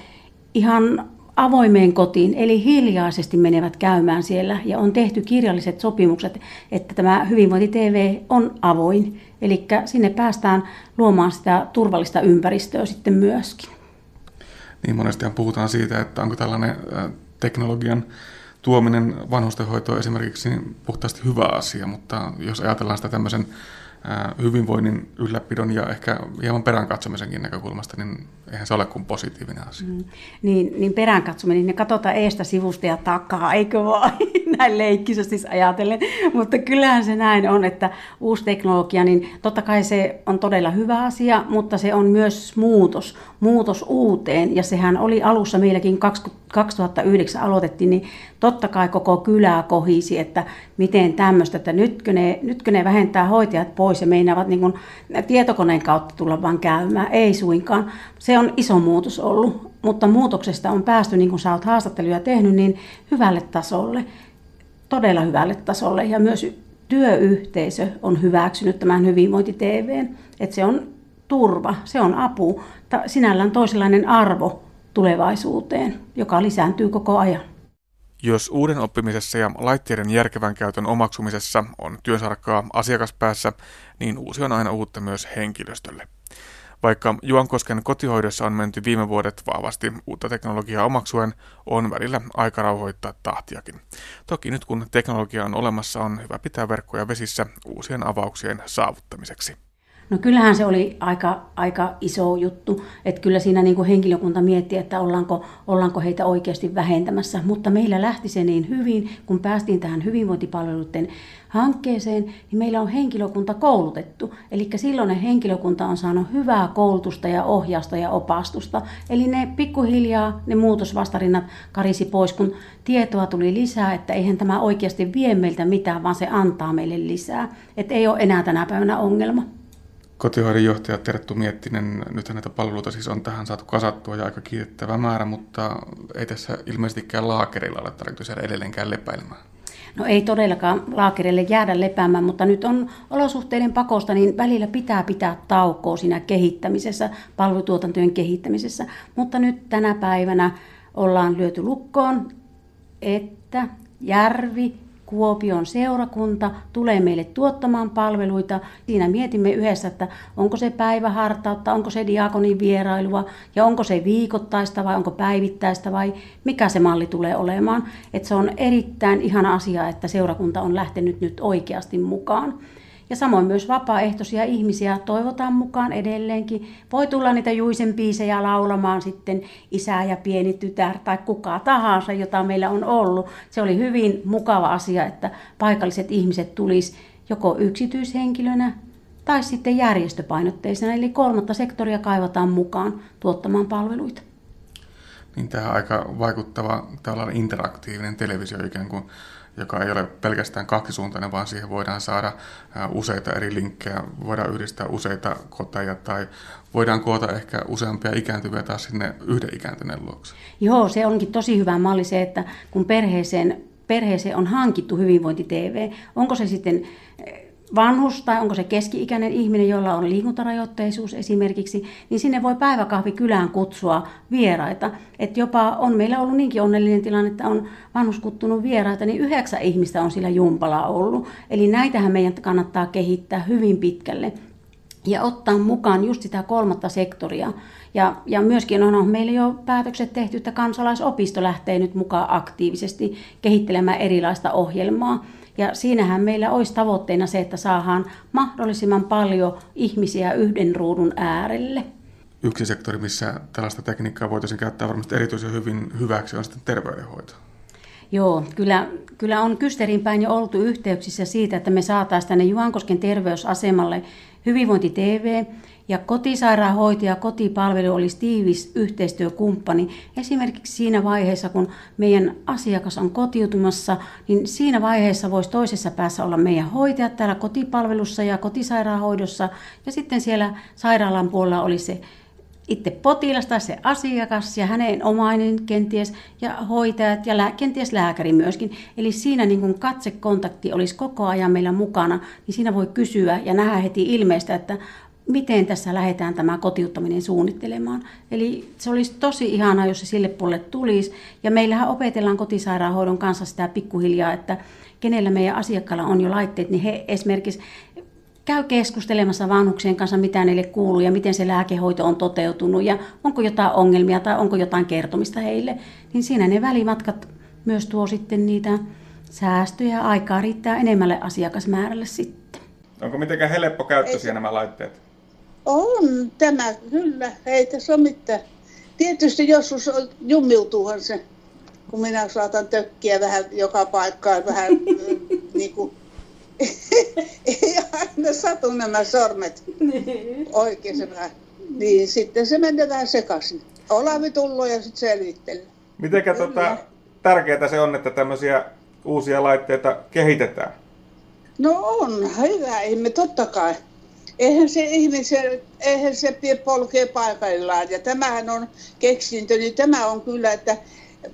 ihan avoimeen kotiin, eli hiljaisesti menevät käymään siellä ja on tehty kirjalliset sopimukset, että tämä Hyvinvointi TV on avoin. Eli sinne päästään luomaan sitä turvallista ympäristöä sitten myöskin. Niin monestihan puhutaan siitä, että onko tällainen teknologian tuominen vanhustenhoitoon esimerkiksi niin puhtaasti hyvä asia, mutta jos ajatellaan sitä tämmöisen hyvinvoinnin ylläpidon ja ehkä hieman perään katsomisenkin näkökulmasta, niin eihän se ole kuin positiivinen asia. Mm. Niin, niin perään katsominen, ne katsotaan eestä, sivusta ja takaa, eikö vaan näin leikkisesti ajatellen. Mutta kyllähän se näin on, että uusi teknologia, niin totta kai se on todella hyvä asia, mutta se on myös muutos, muutos uuteen. Ja sehän oli alussa meilläkin 2009 aloitettiin, niin totta kai koko kylää kohisi, että miten tämmöistä, että nytkö ne, nytkö ne vähentää hoitajat pois ja meinaavat niin kuin tietokoneen kautta tulla vaan käymään. Ei suinkaan. Se on iso muutos ollut, mutta muutoksesta on päästy, niin kuin sä oot haastatteluja tehnyt, niin hyvälle tasolle, todella hyvälle tasolle. Ja myös työyhteisö on hyväksynyt tämän hyvinvointi TVn, että se on turva, se on apu, sinällään toisenlainen arvo tulevaisuuteen, joka lisääntyy koko ajan. Jos uuden oppimisessa ja laitteiden järkevän käytön omaksumisessa on työsarkkaa asiakaspäässä, niin uusi on aina uutta myös henkilöstölle. Vaikka Juankosken kotihoidossa on menty viime vuodet vahvasti uutta teknologiaa omaksuen, on välillä aika rauhoittaa tahtiakin. Toki nyt kun teknologia on olemassa, on hyvä pitää verkkoja vesissä uusien avauksien saavuttamiseksi. No kyllähän se oli aika, aika iso juttu, että kyllä siinä niin kuin henkilökunta mietti, että ollaanko, ollaanko heitä oikeasti vähentämässä, mutta meillä lähti se niin hyvin, kun päästiin tähän hyvinvointipalveluiden hankkeeseen, niin meillä on henkilökunta koulutettu. Eli silloin ne henkilökunta on saanut hyvää koulutusta ja ohjausta ja opastusta. Eli ne pikkuhiljaa, ne muutosvastarinnat karisi pois, kun tietoa tuli lisää, että eihän tämä oikeasti vie meiltä mitään, vaan se antaa meille lisää. Että ei ole enää tänä päivänä ongelma. Kotihoidon johtaja Terttu Miettinen, nyt näitä palveluita siis on tähän saatu kasattua ja aika kiitettävä määrä, mutta ei tässä ilmeisestikään laakerilla ole tarkoitus jäädä edelleenkään lepäilemään. No ei todellakaan laakereille jäädä lepäämään, mutta nyt on olosuhteiden pakosta, niin välillä pitää pitää taukoa siinä kehittämisessä, palvelutuotantojen kehittämisessä. Mutta nyt tänä päivänä ollaan lyöty lukkoon, että Järvi Kuopion seurakunta tulee meille tuottamaan palveluita. Siinä mietimme yhdessä, että onko se päivähartautta, onko se diakonin vierailua ja onko se viikoittaista vai onko päivittäistä vai mikä se malli tulee olemaan. Että se on erittäin ihana asia, että seurakunta on lähtenyt nyt oikeasti mukaan. Ja samoin myös vapaaehtoisia ihmisiä toivotaan mukaan edelleenkin. Voi tulla niitä Juisen biisejä laulamaan sitten isä ja pieni tytär tai kuka tahansa, jota meillä on ollut. Se oli hyvin mukava asia, että paikalliset ihmiset tulis joko yksityishenkilönä tai sitten järjestöpainotteisena, eli kolmatta sektoria kaivataan mukaan tuottamaan palveluita. Niin tämä on aika vaikuttava tällainen interaktiivinen televisio ikään kuin joka ei ole pelkästään kaksisuuntainen, vaan siihen voidaan saada useita eri linkkejä, voidaan yhdistää useita koteja tai voidaan koota ehkä useampia ikääntyviä taas sinne yhden ikääntyneen luokse. Joo, se onkin tosi hyvä malli se, että kun perheeseen, perheeseen on hankittu hyvinvointi-TV, onko se sitten vanhus tai onko se keski-ikäinen ihminen, jolla on liikuntarajoitteisuus esimerkiksi, niin sinne voi päiväkahvi kylään kutsua vieraita. Että jopa on meillä ollut niinkin onnellinen tilanne, että on vanhus kuttunut vieraita, niin yhdeksän ihmistä on sillä jumpala ollut. Eli näitähän meidän kannattaa kehittää hyvin pitkälle ja ottaa mukaan just sitä kolmatta sektoria. Ja, ja myöskin on meillä jo päätökset tehty, että kansalaisopisto lähtee nyt mukaan aktiivisesti kehittelemään erilaista ohjelmaa. Ja siinähän meillä olisi tavoitteena se, että saadaan mahdollisimman paljon ihmisiä yhden ruudun äärelle. Yksi sektori, missä tällaista tekniikkaa voitaisiin käyttää varmasti erityisen hyvin hyväksi, on sitten terveydenhoito. Joo, kyllä, kyllä on Kysterin päin jo oltu yhteyksissä siitä, että me saataisiin tänne Juankosken terveysasemalle hyvinvointi TV, ja kotisairaanhoitaja ja kotipalvelu olisi tiivis yhteistyökumppani. Esimerkiksi siinä vaiheessa, kun meidän asiakas on kotiutumassa, niin siinä vaiheessa voisi toisessa päässä olla meidän hoitajat täällä kotipalvelussa ja kotisairaanhoidossa. Ja sitten siellä sairaalan puolella olisi se itse potilas tai se asiakas ja hänen omainen kenties ja hoitajat ja lää, kenties lääkäri myöskin. Eli siinä niin kun katsekontakti olisi koko ajan meillä mukana, niin siinä voi kysyä ja nähdä heti ilmeistä, että miten tässä lähdetään tämä kotiuttaminen suunnittelemaan. Eli se olisi tosi ihanaa, jos se sille puolelle tulisi. Ja meillähän opetellaan kotisairaanhoidon kanssa sitä pikkuhiljaa, että kenellä meidän asiakkailla on jo laitteet, niin he esimerkiksi käy keskustelemassa vanhuksien kanssa, mitä niille kuuluu ja miten se lääkehoito on toteutunut ja onko jotain ongelmia tai onko jotain kertomista heille. Niin siinä ne välimatkat myös tuo sitten niitä säästöjä ja aikaa riittää enemmälle asiakasmäärälle sitten. Onko mitenkään helppokäyttöisiä nämä laitteet? On tämä, kyllä. Ei tässä ole mitään. Tietysti joskus jummiutuuhan se, kun minä saatan tökkiä vähän joka paikkaan, vähän niin kuin, ei aina satu nämä sormet niin. oikein vähän. Niin sitten se menee vähän sekaisin. Olavi tullut ja sitten selvittely. Mitenkä tota, tärkeää se on, että tämmöisiä uusia laitteita kehitetään? No on, hyvä ihme, totta kai eihän se ihmisen, eihän se polkee paikallaan. Ja tämähän on keksintö, niin tämä on kyllä, että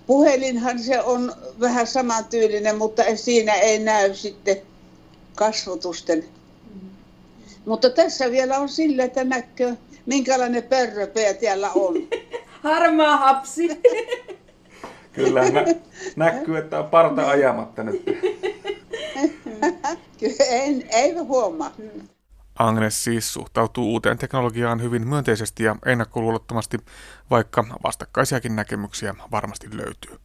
puhelinhan se on vähän samantyylinen, mutta siinä ei näy sitten kasvotusten. Mm. Mutta tässä vielä on sillä, että näkyy, minkälainen pörröpeä täällä on. Harmaa hapsi. Kyllä, nä- näkyy, että on parta ajamatta nyt. en, ei huomaa. Agnes siis suhtautuu uuteen teknologiaan hyvin myönteisesti ja ennakkoluulottomasti, vaikka vastakkaisiakin näkemyksiä varmasti löytyy.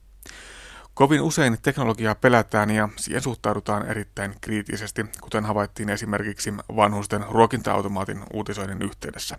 Kovin usein teknologiaa pelätään ja siihen suhtaudutaan erittäin kriittisesti, kuten havaittiin esimerkiksi vanhusten ruokinta-automaatin uutisoinnin yhteydessä.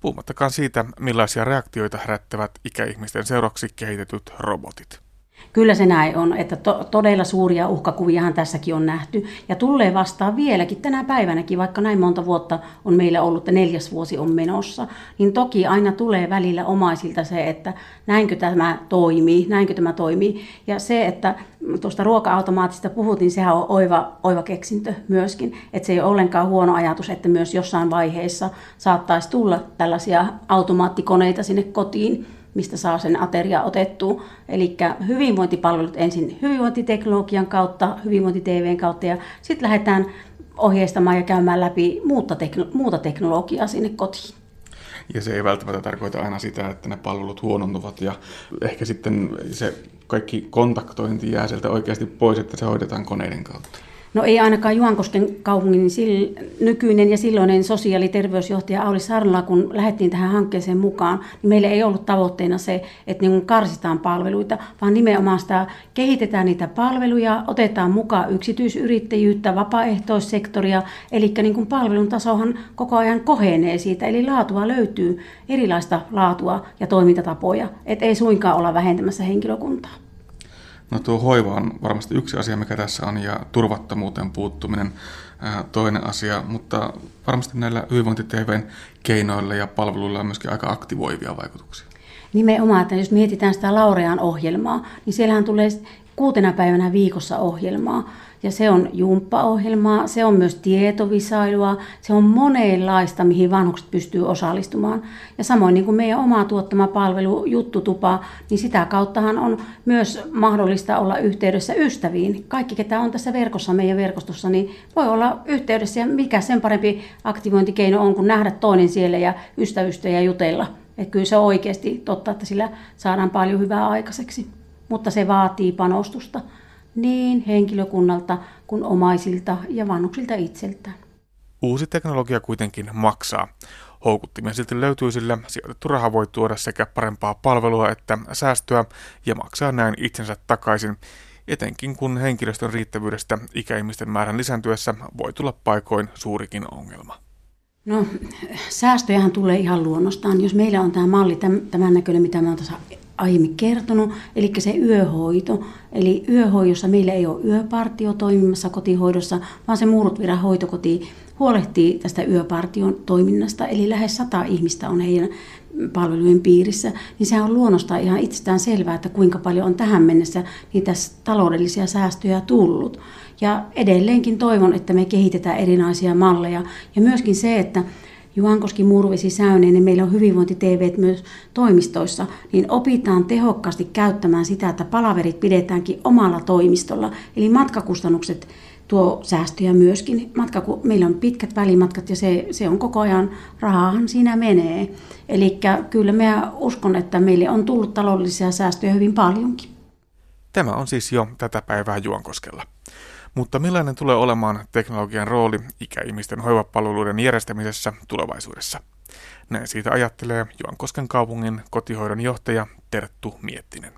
Puhumattakaan siitä, millaisia reaktioita herättävät ikäihmisten seuraksi kehitetyt robotit. Kyllä se näin on, että to, todella suuria uhkakuviahan tässäkin on nähty ja tulee vastaan vieläkin tänä päivänäkin, vaikka näin monta vuotta on meillä ollut, että neljäs vuosi on menossa, niin toki aina tulee välillä omaisilta se, että näinkö tämä toimii, näinkö tämä toimii. Ja se, että tuosta ruoka-automaatista puhuttiin, niin sehän on oiva, oiva keksintö myöskin, että se ei ole ollenkaan huono ajatus, että myös jossain vaiheessa saattaisi tulla tällaisia automaattikoneita sinne kotiin, mistä saa sen ateria otettua. Eli hyvinvointipalvelut ensin hyvinvointiteknologian kautta, hyvinvointi-TVn kautta ja sitten lähdetään ohjeistamaan ja käymään läpi muuta, tekno- muuta teknologiaa sinne kotiin. Ja se ei välttämättä tarkoita aina sitä, että ne palvelut huonontuvat ja ehkä sitten se kaikki kontaktointi jää sieltä oikeasti pois, että se hoidetaan koneiden kautta. No ei ainakaan Juankosken kaupungin nykyinen ja silloinen sosiaali- ja terveysjohtaja Auli Sarnola, kun lähdettiin tähän hankkeeseen mukaan, niin meillä ei ollut tavoitteena se, että niin karsitaan palveluita, vaan nimenomaan sitä kehitetään niitä palveluja, otetaan mukaan yksityisyrittäjyyttä, vapaaehtoissektoria, eli niin kuin palvelun tasohan koko ajan kohenee siitä, eli laatua löytyy, erilaista laatua ja toimintatapoja, että ei suinkaan olla vähentämässä henkilökuntaa. No tuo hoiva on varmasti yksi asia, mikä tässä on, ja turvattomuuteen puuttuminen toinen asia, mutta varmasti näillä hyvinvointiTVn keinoilla ja palveluilla on myöskin aika aktivoivia vaikutuksia. Nimenomaan, että jos mietitään sitä Laurean ohjelmaa, niin siellähän tulee kuutena päivänä viikossa ohjelmaa. Ja se on jumppaohjelmaa, se on myös tietovisailua, se on monenlaista, mihin vanhukset pystyy osallistumaan. Ja samoin niin kuin meidän oma tuottama palvelu Juttutupa, niin sitä kauttahan on myös mahdollista olla yhteydessä ystäviin. Kaikki, ketä on tässä verkossa, meidän verkostossa, niin voi olla yhteydessä ja mikä sen parempi aktivointikeino on kuin nähdä toinen siellä ja ystävystä ja jutella. Että kyllä se on oikeasti totta, että sillä saadaan paljon hyvää aikaiseksi, mutta se vaatii panostusta niin henkilökunnalta kuin omaisilta ja vanhuksilta itseltään. Uusi teknologia kuitenkin maksaa. Houkuttimia silti löytyy, sillä sijoitettu raha voi tuoda sekä parempaa palvelua että säästöä ja maksaa näin itsensä takaisin, etenkin kun henkilöstön riittävyydestä ikäihmisten määrän lisääntyessä voi tulla paikoin suurikin ongelma. No, säästöjähän tulee ihan luonnostaan. Jos meillä on tämä malli tämän näköinen, mitä me on tässä aiemmin kertonut, eli se yöhoito. Eli yöhoidossa meillä ei ole yöpartio toimimassa kotihoidossa, vaan se Muurutviran hoitokoti huolehtii tästä yöpartion toiminnasta, eli lähes sata ihmistä on heidän palvelujen piirissä, niin sehän on luonnostaan ihan itsestään selvää, että kuinka paljon on tähän mennessä niitä taloudellisia säästöjä tullut. Ja edelleenkin toivon, että me kehitetään erinäisiä malleja. Ja myöskin se, että Juankoski, Murvesi, Säyneen, niin meillä on hyvinvointi TV myös toimistoissa, niin opitaan tehokkaasti käyttämään sitä, että palaverit pidetäänkin omalla toimistolla. Eli matkakustannukset tuo säästöjä myöskin. Matka, kun meillä on pitkät välimatkat ja se, se on koko ajan, rahahan siinä menee. Eli kyllä mä uskon, että meille on tullut taloudellisia säästöjä hyvin paljonkin. Tämä on siis jo tätä päivää Juankoskella. Mutta millainen tulee olemaan teknologian rooli ikäihmisten hoivapalveluiden järjestämisessä tulevaisuudessa? Näin siitä ajattelee Juankosken kaupungin kotihoidon johtaja Terttu Miettinen.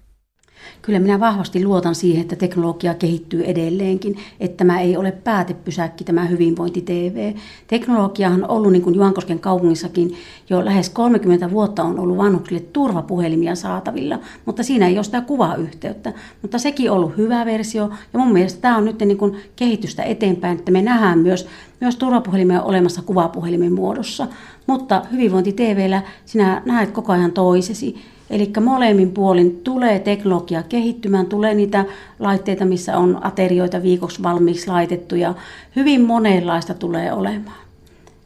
Kyllä minä vahvasti luotan siihen, että teknologia kehittyy edelleenkin, että tämä ei ole päätepysäkki tämä hyvinvointi-TV. Teknologiahan on ollut niin kuin Juankosken kaupungissakin jo lähes 30 vuotta on ollut vanhuksille turvapuhelimia saatavilla, mutta siinä ei ole sitä kuvayhteyttä. Mutta sekin on ollut hyvä versio ja mun mielestä tämä on nyt niin kuin kehitystä eteenpäin, että me nähdään myös, myös turvapuhelimia olemassa kuvapuhelimen muodossa. Mutta hyvinvointi-TVllä sinä näet koko ajan toisesi. Eli molemmin puolin tulee teknologia kehittymään, tulee niitä laitteita, missä on aterioita viikoksi valmiiksi laitettu ja hyvin monenlaista tulee olemaan.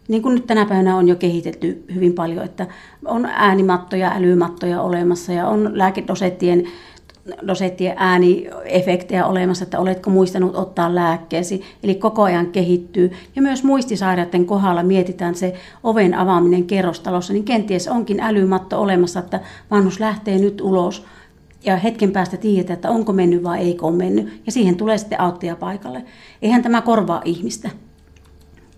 Niin kuin nyt tänä päivänä on jo kehitetty hyvin paljon, että on äänimattoja, älymattoja olemassa ja on lääkedosettien dosettien ääniefektejä olemassa, että oletko muistanut ottaa lääkkeesi. Eli koko ajan kehittyy. Ja myös muistisairaiden kohdalla mietitään se oven avaaminen kerrostalossa, niin kenties onkin älymatto olemassa, että vanhus lähtee nyt ulos ja hetken päästä tiedetään, että onko mennyt vai eikö ole mennyt. Ja siihen tulee sitten auttia paikalle. Eihän tämä korvaa ihmistä.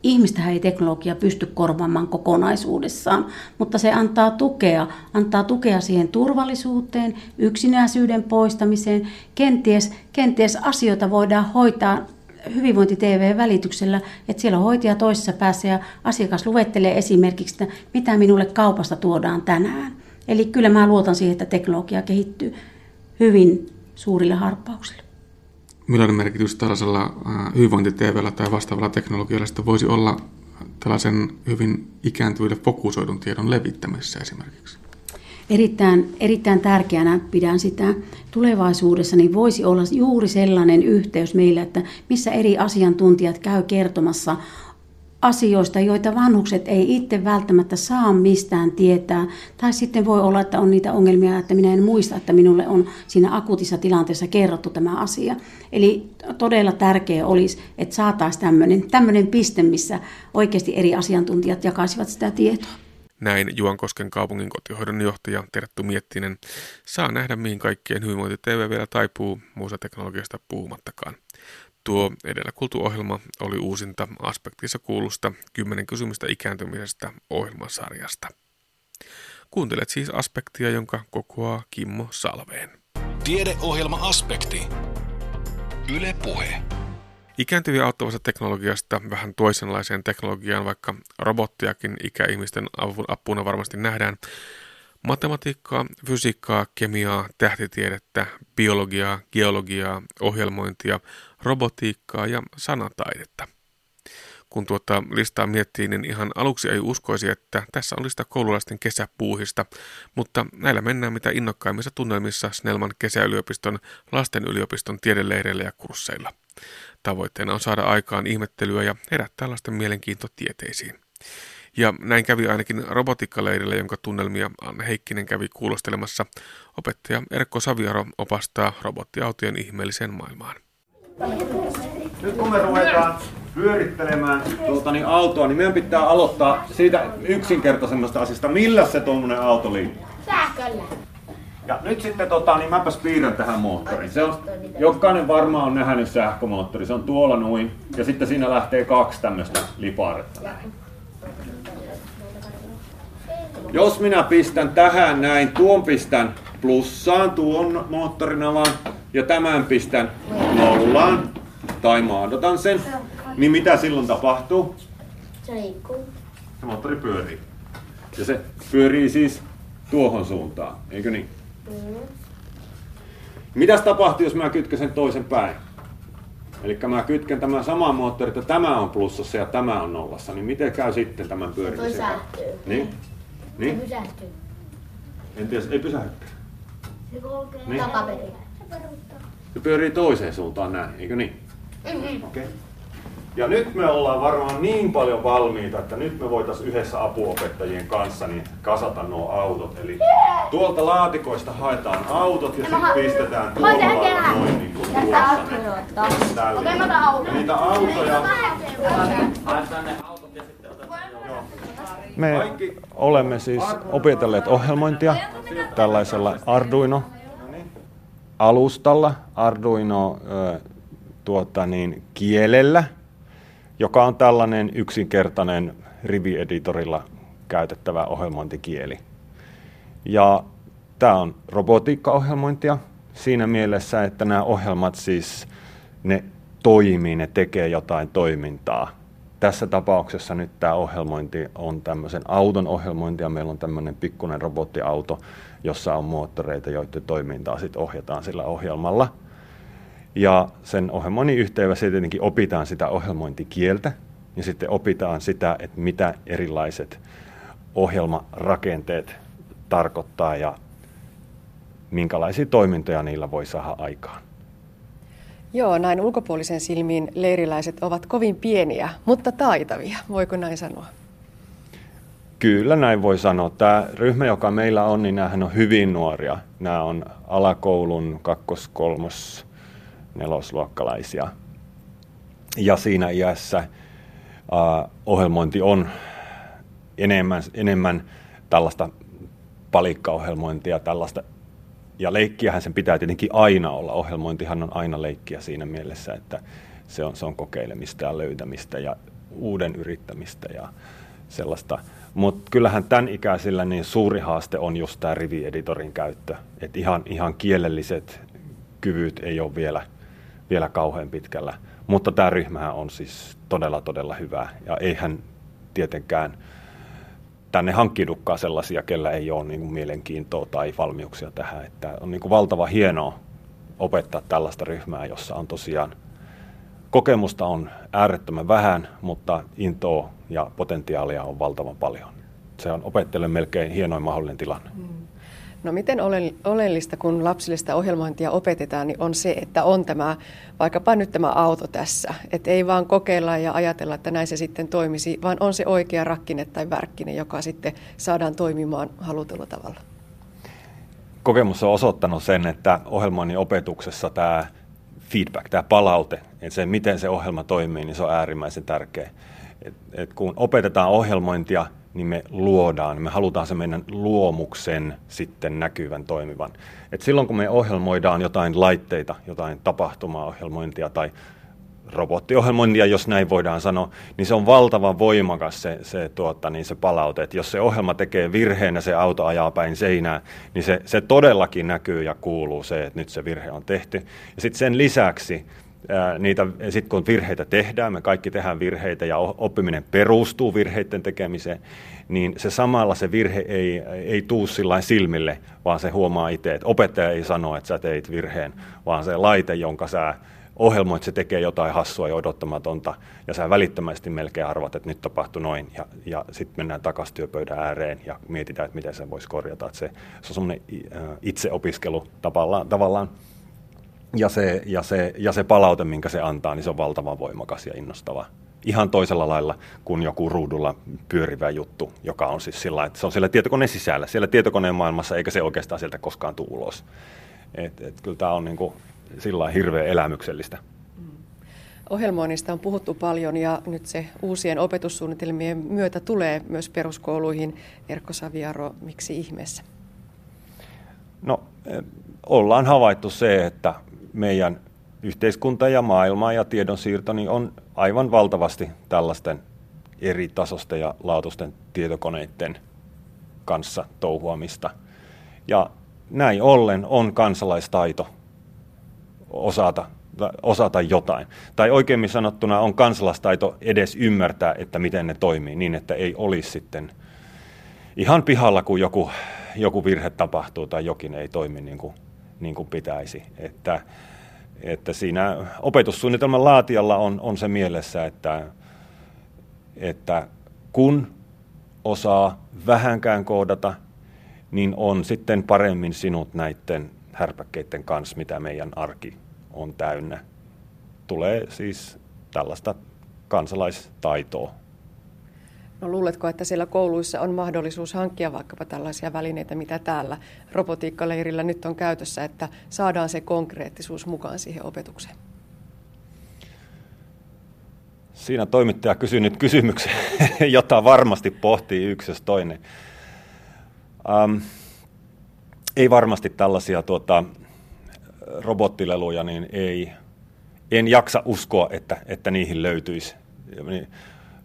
Ihmistä ei teknologia pysty korvaamaan kokonaisuudessaan, mutta se antaa tukea, antaa tukea siihen turvallisuuteen, yksinäisyyden poistamiseen. Kenties, kenties asioita voidaan hoitaa hyvinvointi-TV-välityksellä, että siellä on hoitaja toisessa päässä ja asiakas luettelee esimerkiksi, että mitä minulle kaupasta tuodaan tänään. Eli kyllä mä luotan siihen, että teknologia kehittyy hyvin suurille harppauksille millainen merkitys tällaisella hyvinvointi tai vastaavalla teknologialla sitten voisi olla tällaisen hyvin ikääntyville fokusoidun tiedon levittämisessä esimerkiksi? Erittäin, erittäin tärkeänä pidän sitä tulevaisuudessa, niin voisi olla juuri sellainen yhteys meillä, että missä eri asiantuntijat käy kertomassa asioista, joita vanhukset ei itse välttämättä saa mistään tietää. Tai sitten voi olla, että on niitä ongelmia, että minä en muista, että minulle on siinä akuutissa tilanteessa kerrottu tämä asia. Eli todella tärkeää olisi, että saataisiin tämmöinen, tämmöinen piste, missä oikeasti eri asiantuntijat jakaisivat sitä tietoa. Näin Juankosken kaupungin kotihoidon johtaja Terttu Miettinen saa nähdä, mihin kaikkien hyvinvointi TV vielä taipuu, muusta teknologiasta puhumattakaan. Tuo edellä kuultu ohjelma oli uusinta aspektissa kuulusta 10 kysymystä ikääntymisestä ohjelmasarjasta. Kuuntelet siis aspektia, jonka kokoaa Kimmo Salveen. Tiedeohjelma-aspekti. Yle Puhe. Ikääntyviä auttavasta teknologiasta vähän toisenlaiseen teknologiaan, vaikka robottiakin ikäihmisten apuna varmasti nähdään, Matematiikkaa, fysiikkaa, kemiaa, tähtitiedettä, biologiaa, geologiaa, ohjelmointia, robotiikkaa ja sanataidetta. Kun tuota listaa miettii, niin ihan aluksi ei uskoisi, että tässä on lista koululaisten kesäpuuhista, mutta näillä mennään mitä innokkaimmissa tunnelmissa Snellman kesäyliopiston lasten yliopiston tiedeleireillä ja kursseilla. Tavoitteena on saada aikaan ihmettelyä ja herättää lasten mielenkiinto tieteisiin. Ja näin kävi ainakin robotikkaleirillä, jonka tunnelmia Anne Heikkinen kävi kuulostelemassa. Opettaja Erkko Saviaro opastaa robottiautojen ihmeelliseen maailmaan. Nyt kun me ruvetaan pyörittelemään tuota, niin autoa, niin meidän pitää aloittaa siitä yksinkertaisemmasta asiasta. Millä se tuommoinen auto liikkuu? Sähköllä. Ja nyt sitten, tota, niin mäpäs piirrän tähän moottoriin. Se on, jokainen varmaan on nähnyt sähkömoottori. Se on tuolla noin. Ja sitten siinä lähtee kaksi tämmöistä lipaaretta näin. Jos minä pistän tähän näin, tuon pistän plussaan, tuon moottorinavan, ja tämän pistän nollaan, tai maadotan sen, niin mitä silloin tapahtuu? Se liikkuu. Se moottori pyörii. Ja se pyörii siis tuohon suuntaan, eikö niin? Mm. Mitäs tapahtuu, jos mä kytken sen toisen päin? Eli mä kytken tämän saman moottorin, että tämä on plussassa ja tämä on nollassa, niin miten käy sitten tämän pyörimisen? Toi Niin? Niin? Se pysähtyy. En tiedä, ei pysähdykään. Se kulkee Niin. takaperin. Se pyörii toiseen suuntaan näin, eikö niin? Mm-hmm. Okei. Okay. Ja nyt me ollaan varmaan niin paljon valmiita, että nyt me voitaisiin yhdessä apuopettajien kanssa niin kasata nuo autot. Eli tuolta laatikoista haetaan autot ja sitten pistetään tuolla lailla noin niin kuin tuossa. Tälle. Ja niitä autoja... Me olemme siis opetelleet ohjelmointia tällaisella Arduino alustalla, Arduino ö, tuota niin, joka on tällainen yksinkertainen rivieditorilla käytettävä ohjelmointikieli. Ja tämä on robotiikkaohjelmointia siinä mielessä, että nämä ohjelmat siis ne toimii, ne tekee jotain toimintaa. Tässä tapauksessa nyt tämä ohjelmointi on tämmöisen auton ohjelmointi ja meillä on tämmöinen pikkuinen robottiauto, jossa on moottoreita, joiden toimintaa sitten ohjataan sillä ohjelmalla. Ja sen ohjelmoinnin yhteydessä tietenkin opitaan sitä ohjelmointikieltä ja sitten opitaan sitä, että mitä erilaiset ohjelmarakenteet tarkoittaa ja minkälaisia toimintoja niillä voi saada aikaan. Joo, näin ulkopuolisen silmiin leiriläiset ovat kovin pieniä, mutta taitavia, voiko näin sanoa? Kyllä näin voi sanoa. Tämä ryhmä, joka meillä on, niin nämähän on hyvin nuoria. Nämä on alakoulun kakkos-, kolmos-, nelosluokkalaisia. Ja siinä iässä uh, ohjelmointi on enemmän, enemmän tällaista palikkaohjelmointia, tällaista ja leikkiähän sen pitää tietenkin aina olla. Ohjelmointihan on aina leikkiä siinä mielessä, että se on, se on kokeilemista ja löytämistä ja uuden yrittämistä ja sellaista. Mutta kyllähän tämän ikäisillä niin suuri haaste on just tämä rivieditorin käyttö. Et ihan, ihan kielelliset kyvyt ei ole vielä, vielä kauhean pitkällä. Mutta tämä ryhmähän on siis todella, todella hyvä. Ja eihän tietenkään tänne hankkiudukaan sellaisia, kellä ei ole niin kuin mielenkiintoa tai valmiuksia tähän. Että on niin kuin valtava hienoa opettaa tällaista ryhmää, jossa on tosiaan kokemusta on äärettömän vähän, mutta intoa ja potentiaalia on valtavan paljon. Se on opettelijan melkein hienoin mahdollinen tilanne. Hmm. No miten oleellista, kun lapsille sitä ohjelmointia opetetaan, niin on se, että on tämä, vaikkapa nyt tämä auto tässä. Että ei vaan kokeilla ja ajatella, että näin se sitten toimisi, vaan on se oikea rakkine tai värkkine, joka sitten saadaan toimimaan halutulla tavalla. Kokemus on osoittanut sen, että ohjelmoinnin opetuksessa tämä feedback, tämä palaute, että se miten se ohjelma toimii, niin se on äärimmäisen tärkeä. Et, et kun opetetaan ohjelmointia, niin me luodaan, me halutaan se meidän luomuksen sitten näkyvän toimivan. Et silloin kun me ohjelmoidaan jotain laitteita, jotain tapahtumaohjelmointia tai robottiohjelmointia, jos näin voidaan sanoa, niin se on valtavan voimakas se, se, tuota, niin se palaute. Et jos se ohjelma tekee virheen ja se auto ajaa päin seinää, niin se, se todellakin näkyy ja kuuluu se, että nyt se virhe on tehty. Ja sitten sen lisäksi niitä, sit kun virheitä tehdään, me kaikki tehdään virheitä ja oppiminen perustuu virheiden tekemiseen, niin se samalla se virhe ei, ei tuu sillä silmille, vaan se huomaa itse, että opettaja ei sano, että sä teit virheen, vaan se laite, jonka sä ohjelmoit, se tekee jotain hassua ja odottamatonta, ja sä välittömästi melkein arvat, että nyt tapahtui noin, ja, ja sitten mennään takaisin työpöydän ääreen ja mietitään, että miten se voisi korjata. Että se, se on semmoinen itseopiskelu tavallaan, tavallaan ja se, ja, se, ja se palaute, minkä se antaa, niin se on valtavan voimakas ja innostava. Ihan toisella lailla kuin joku ruudulla pyörivä juttu, joka on siis sillä että se on siellä tietokoneen sisällä, siellä tietokoneen maailmassa, eikä se oikeastaan sieltä koskaan tule ulos. Et, et, kyllä tämä on niin kuin, sillä hirveän elämyksellistä. Mm. Ohjelmoinnista on puhuttu paljon ja nyt se uusien opetussuunnitelmien myötä tulee myös peruskouluihin. Erkko Saviaro, miksi ihmeessä? No, eh, ollaan havaittu se, että meidän yhteiskunta ja maailma ja tiedonsiirto niin on aivan valtavasti tällaisten eri tasosten ja laatusten tietokoneiden kanssa touhuamista. Ja näin ollen on kansalaistaito osata, osata jotain. Tai oikeimmin sanottuna on kansalaistaito edes ymmärtää, että miten ne toimii, niin että ei olisi sitten ihan pihalla, kun joku, joku virhe tapahtuu tai jokin ei toimi niin kuin niin kuin pitäisi. Että, että siinä opetussuunnitelman laatijalla on, on se mielessä, että, että kun osaa vähänkään koodata, niin on sitten paremmin sinut näiden härpäkkeiden kanssa, mitä meidän arki on täynnä. Tulee siis tällaista kansalaistaitoa No luuletko, että siellä kouluissa on mahdollisuus hankkia vaikkapa tällaisia välineitä, mitä täällä robotiikkaleirillä nyt on käytössä, että saadaan se konkreettisuus mukaan siihen opetukseen? Siinä toimittaja kysyi nyt kysymyksen, jota varmasti pohtii yksi jos toinen. Um, ei varmasti tällaisia tuota, robottileluja, niin ei, en jaksa uskoa, että, että niihin löytyisi.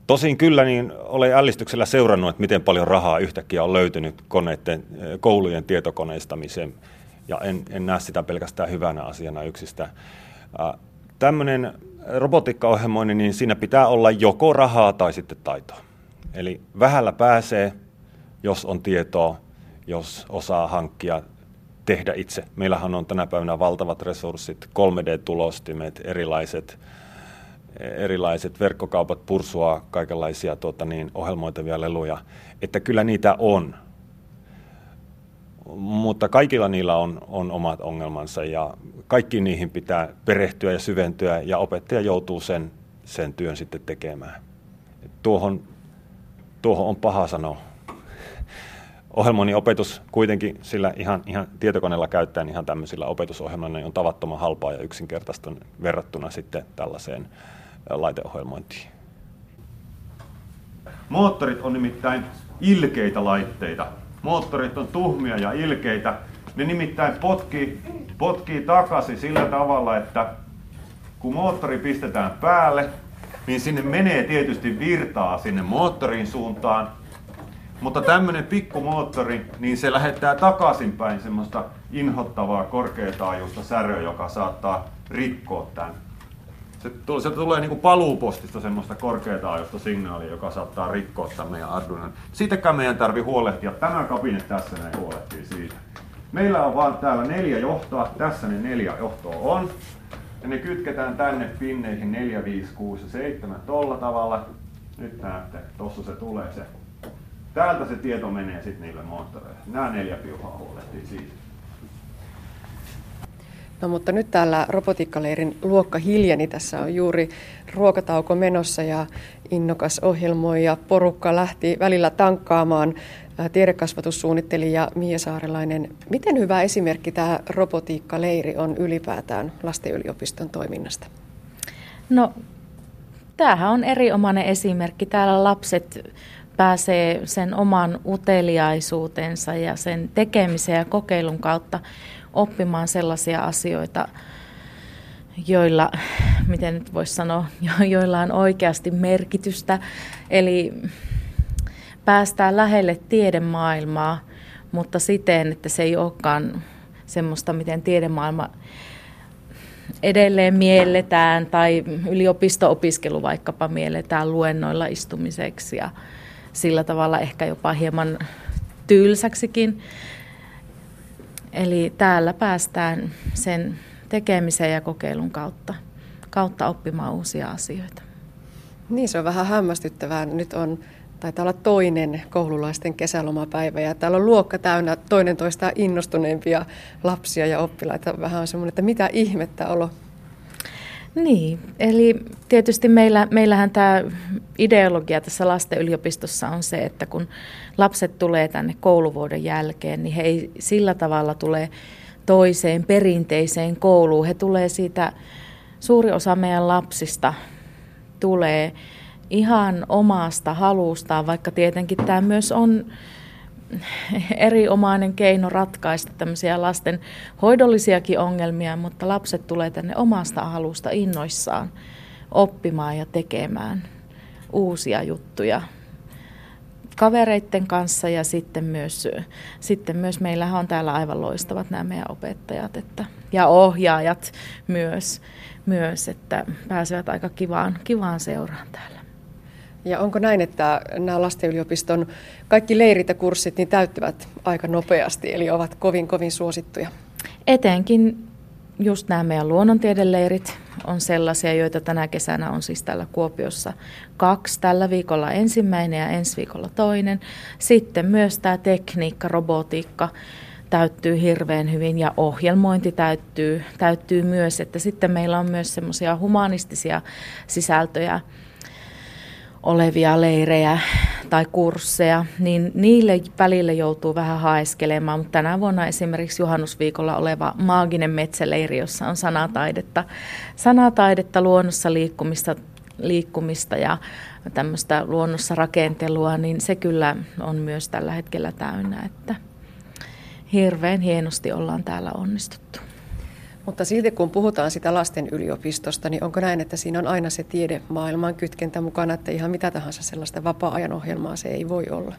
Tosin kyllä niin olen ällistyksellä seurannut, että miten paljon rahaa yhtäkkiä on löytynyt koneiden, eh, koulujen tietokoneistamiseen, ja en, en näe sitä pelkästään hyvänä asiana yksistä. Tämmöinen robotiikkaohjelmoinnin, niin siinä pitää olla joko rahaa tai sitten taitoa. Eli vähällä pääsee, jos on tietoa, jos osaa hankkia, tehdä itse. Meillähän on tänä päivänä valtavat resurssit, 3D-tulostimet, erilaiset erilaiset verkkokaupat pursua kaikenlaisia tuota, niin, ohjelmoitavia leluja, että kyllä niitä on. Mutta kaikilla niillä on, on omat ongelmansa ja kaikki niihin pitää perehtyä ja syventyä ja opettaja joutuu sen, sen työn sitten tekemään. tuohon, tuohon on paha sanoa. Ohjelmoinnin opetus kuitenkin sillä ihan, ihan tietokoneella käyttäen ihan tämmöisillä opetusohjelmilla on tavattoman halpaa ja yksinkertaista verrattuna sitten tällaiseen laiteohjelmointiin. Moottorit on nimittäin ilkeitä laitteita. Moottorit on tuhmia ja ilkeitä. Ne nimittäin potkii, potkii takaisin sillä tavalla, että kun moottori pistetään päälle, niin sinne menee tietysti virtaa sinne moottorin suuntaan. Mutta tämmöinen pikkumoottori, niin se lähettää takaisinpäin semmoista inhottavaa korkeataajuista säröä, joka saattaa rikkoa tämän se, se tulee niin kuin paluupostista semmoista korkeataajuista signaalia, joka saattaa rikkoa tämän meidän Arduinon. Siitäkään meidän tarvi huolehtia. Tämä kabine tässä näin huolehtii siitä. Meillä on vaan täällä neljä johtoa. Tässä ne neljä johtoa on. Ja ne kytketään tänne pinneihin 4, 5, 6 ja 7 tolla tavalla. Nyt näette, tossa se tulee se Täältä se tieto menee sitten niille moottoreille. Nämä neljä piuhaa huolehtii siitä. No mutta nyt täällä robotiikkaleirin luokka hiljeni. Tässä on juuri ruokatauko menossa ja innokas ohjelmoija porukka lähti välillä tankkaamaan tiedekasvatussuunnittelija Mia Saarelainen. Miten hyvä esimerkki tämä robotiikkaleiri on ylipäätään lastenyliopiston toiminnasta? No, tämähän on erinomainen esimerkki. Täällä lapset pääsee sen oman uteliaisuutensa ja sen tekemisen ja kokeilun kautta oppimaan sellaisia asioita, joilla, miten nyt voisi sanoa, joilla on oikeasti merkitystä. Eli päästään lähelle tiedemaailmaa, mutta siten, että se ei olekaan semmoista, miten tiedemaailma edelleen mielletään tai yliopisto-opiskelu vaikkapa mielletään luennoilla istumiseksi ja sillä tavalla ehkä jopa hieman tylsäksikin. Eli täällä päästään sen tekemisen ja kokeilun kautta, kautta oppimaan uusia asioita. Niin, se on vähän hämmästyttävää. Nyt on taitaa olla toinen koululaisten kesälomapäivä ja täällä on luokka täynnä toinen toista innostuneempia lapsia ja oppilaita. Vähän on semmoinen, että mitä ihmettä olo. Niin, eli tietysti meillä, meillähän tämä ideologia tässä lasten yliopistossa on se, että kun lapset tulee tänne kouluvuoden jälkeen, niin he ei sillä tavalla tule toiseen perinteiseen kouluun. He tulee siitä, suuri osa meidän lapsista tulee ihan omasta halustaan, vaikka tietenkin tämä myös on erinomainen keino ratkaista tämmöisiä lasten hoidollisiakin ongelmia, mutta lapset tulee tänne omasta halusta innoissaan oppimaan ja tekemään uusia juttuja kavereiden kanssa ja sitten myös, sitten myös meillähän on täällä aivan loistavat nämä meidän opettajat että, ja ohjaajat myös, myös, että pääsevät aika kivaan, kivaan seuraan täällä. Ja onko näin, että nämä lastenyliopiston kaikki leirit ja kurssit niin täyttyvät aika nopeasti, eli ovat kovin kovin suosittuja? Etenkin just nämä meidän luonnontiedeleirit on sellaisia, joita tänä kesänä on siis täällä Kuopiossa kaksi. Tällä viikolla ensimmäinen ja ensi viikolla toinen. Sitten myös tämä tekniikka, robotiikka täyttyy hirveän hyvin ja ohjelmointi täyttyy, täyttyy myös. Että sitten meillä on myös semmoisia humanistisia sisältöjä, olevia leirejä tai kursseja, niin niille välille joutuu vähän haeskelemaan. Mutta tänä vuonna esimerkiksi juhannusviikolla oleva maaginen metsäleiri, jossa on sanataidetta, sanataidetta luonnossa liikkumista, liikkumista ja tämmöistä luonnossa rakentelua, niin se kyllä on myös tällä hetkellä täynnä, että hirveän hienosti ollaan täällä onnistuttu. Mutta silti kun puhutaan sitä lasten yliopistosta, niin onko näin, että siinä on aina se tiedemaailman kytkentä mukana, että ihan mitä tahansa sellaista vapaa-ajan ohjelmaa se ei voi olla?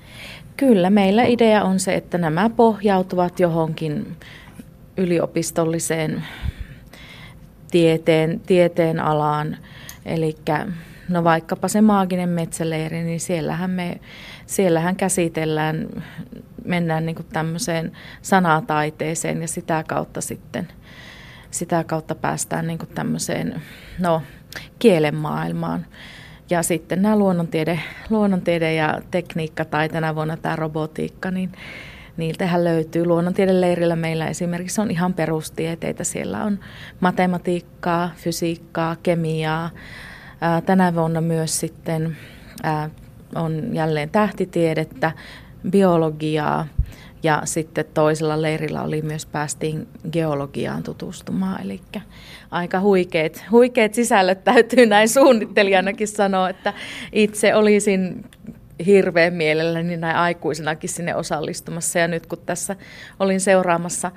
Kyllä, meillä idea on se, että nämä pohjautuvat johonkin yliopistolliseen tieteen, tieteen alaan. Eli no vaikkapa se maaginen metsäleiri, niin siellähän, me, siellähän käsitellään, mennään niin tämmöiseen sanataiteeseen ja sitä kautta sitten – sitä kautta päästään niin tämmöiseen no, kielen maailmaan. Ja sitten nämä luonnontiede, luonnontiede ja tekniikka tai tänä vuonna tämä robotiikka, niin niiltähän löytyy. Luonnontiedeleirillä meillä esimerkiksi on ihan perustieteitä. Siellä on matematiikkaa, fysiikkaa, kemiaa. Tänä vuonna myös sitten on jälleen tähtitiedettä, biologiaa, ja sitten toisella leirillä oli myös päästiin geologiaan tutustumaan, eli aika huikeet, huikeet sisällöt täytyy näin suunnittelijanakin sanoa, että itse olisin hirveän mielelläni näin aikuisenakin sinne osallistumassa. Ja nyt kun tässä olin seuraamassa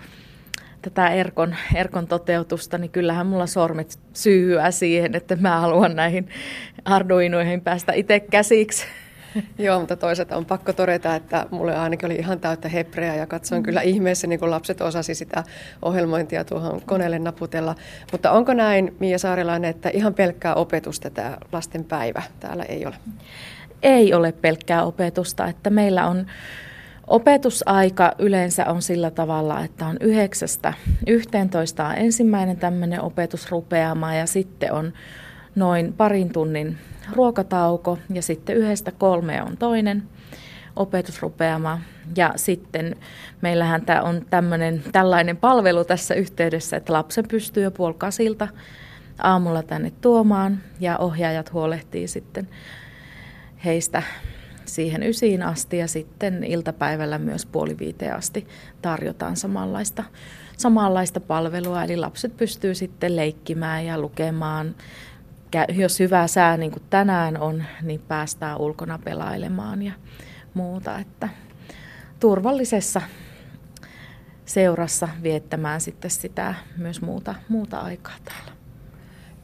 tätä Erkon, Erkon toteutusta, niin kyllähän mulla sormet syyhyä siihen, että mä haluan näihin Arduinoihin päästä itse käsiksi. Joo, mutta toisaalta on pakko todeta, että mulle ainakin oli ihan täyttä hepreä ja katsoin mm. kyllä ihmeessä, niin kun lapset osasi sitä ohjelmointia tuohon koneelle naputella. Mutta onko näin, Mia Saarilainen, että ihan pelkkää opetusta tämä lasten päivä täällä ei ole? Ei ole pelkkää opetusta, että meillä on Opetusaika yleensä on sillä tavalla, että on yhdeksästä 11 on ensimmäinen tämmöinen opetusrupeama ja sitten on noin parin tunnin ruokatauko ja sitten yhdestä kolmeen on toinen opetus rupeamaan. Ja sitten meillähän tämä on tämmöinen, tällainen palvelu tässä yhteydessä, että lapsen pystyy jo puoli kasilta aamulla tänne tuomaan ja ohjaajat huolehtii sitten heistä siihen ysiin asti ja sitten iltapäivällä myös puoli viiteen asti tarjotaan samanlaista, samanlaista palvelua. Eli lapset pystyy sitten leikkimään ja lukemaan. Jos hyvä sää niin kuin tänään on, niin päästään ulkona pelailemaan ja muuta. Että turvallisessa seurassa viettämään sitten sitä myös muuta, muuta aikaa täällä.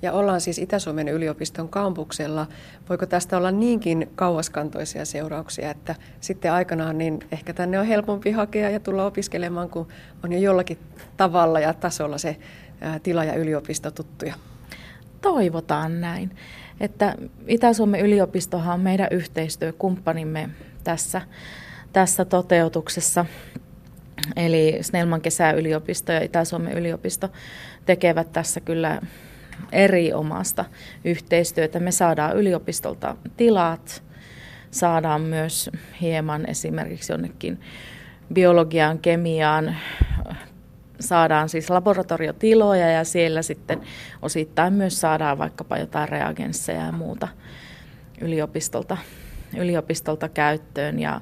Ja ollaan siis Itä-Suomen yliopiston kampuksella. Voiko tästä olla niinkin kauaskantoisia seurauksia, että sitten aikanaan niin ehkä tänne on helpompi hakea ja tulla opiskelemaan, kun on jo jollakin tavalla ja tasolla se tila ja yliopisto tuttuja? Toivotaan näin. Että Itä-Suomen yliopistohan on meidän yhteistyökumppanimme tässä, tässä toteutuksessa. Eli Snellman kesäyliopisto ja Itä-Suomen yliopisto tekevät tässä kyllä eri omasta yhteistyötä. Me saadaan yliopistolta tilat, saadaan myös hieman esimerkiksi jonnekin biologiaan, kemiaan, saadaan siis laboratoriotiloja ja siellä sitten osittain myös saadaan vaikkapa jotain reagensseja ja muuta yliopistolta, yliopistolta käyttöön ja,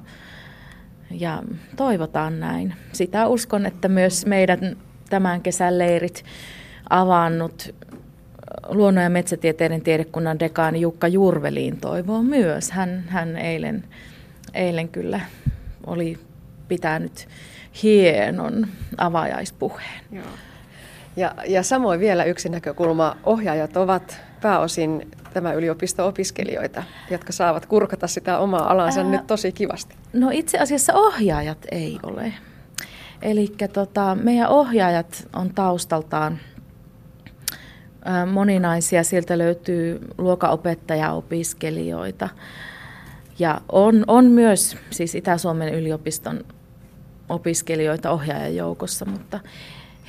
ja toivotaan näin. Sitä uskon, että myös meidän tämän kesän leirit avannut luonnon- ja metsätieteiden tiedekunnan dekaani Jukka Jurveliin toivoo myös. Hän, hän eilen, eilen kyllä oli pitänyt hienon avajaispuheen. Joo. Ja, ja samoin vielä yksi näkökulma. Ohjaajat ovat pääosin tämä yliopisto-opiskelijoita, jotka saavat kurkata sitä omaa alansa Ää, nyt tosi kivasti. No itse asiassa ohjaajat ei ole. Eli tota, meidän ohjaajat on taustaltaan – moninaisia. Sieltä löytyy luokanopettaja-opiskelijoita. Ja on, on myös siis Itä-Suomen yliopiston opiskelijoita ohjaajan joukossa, mutta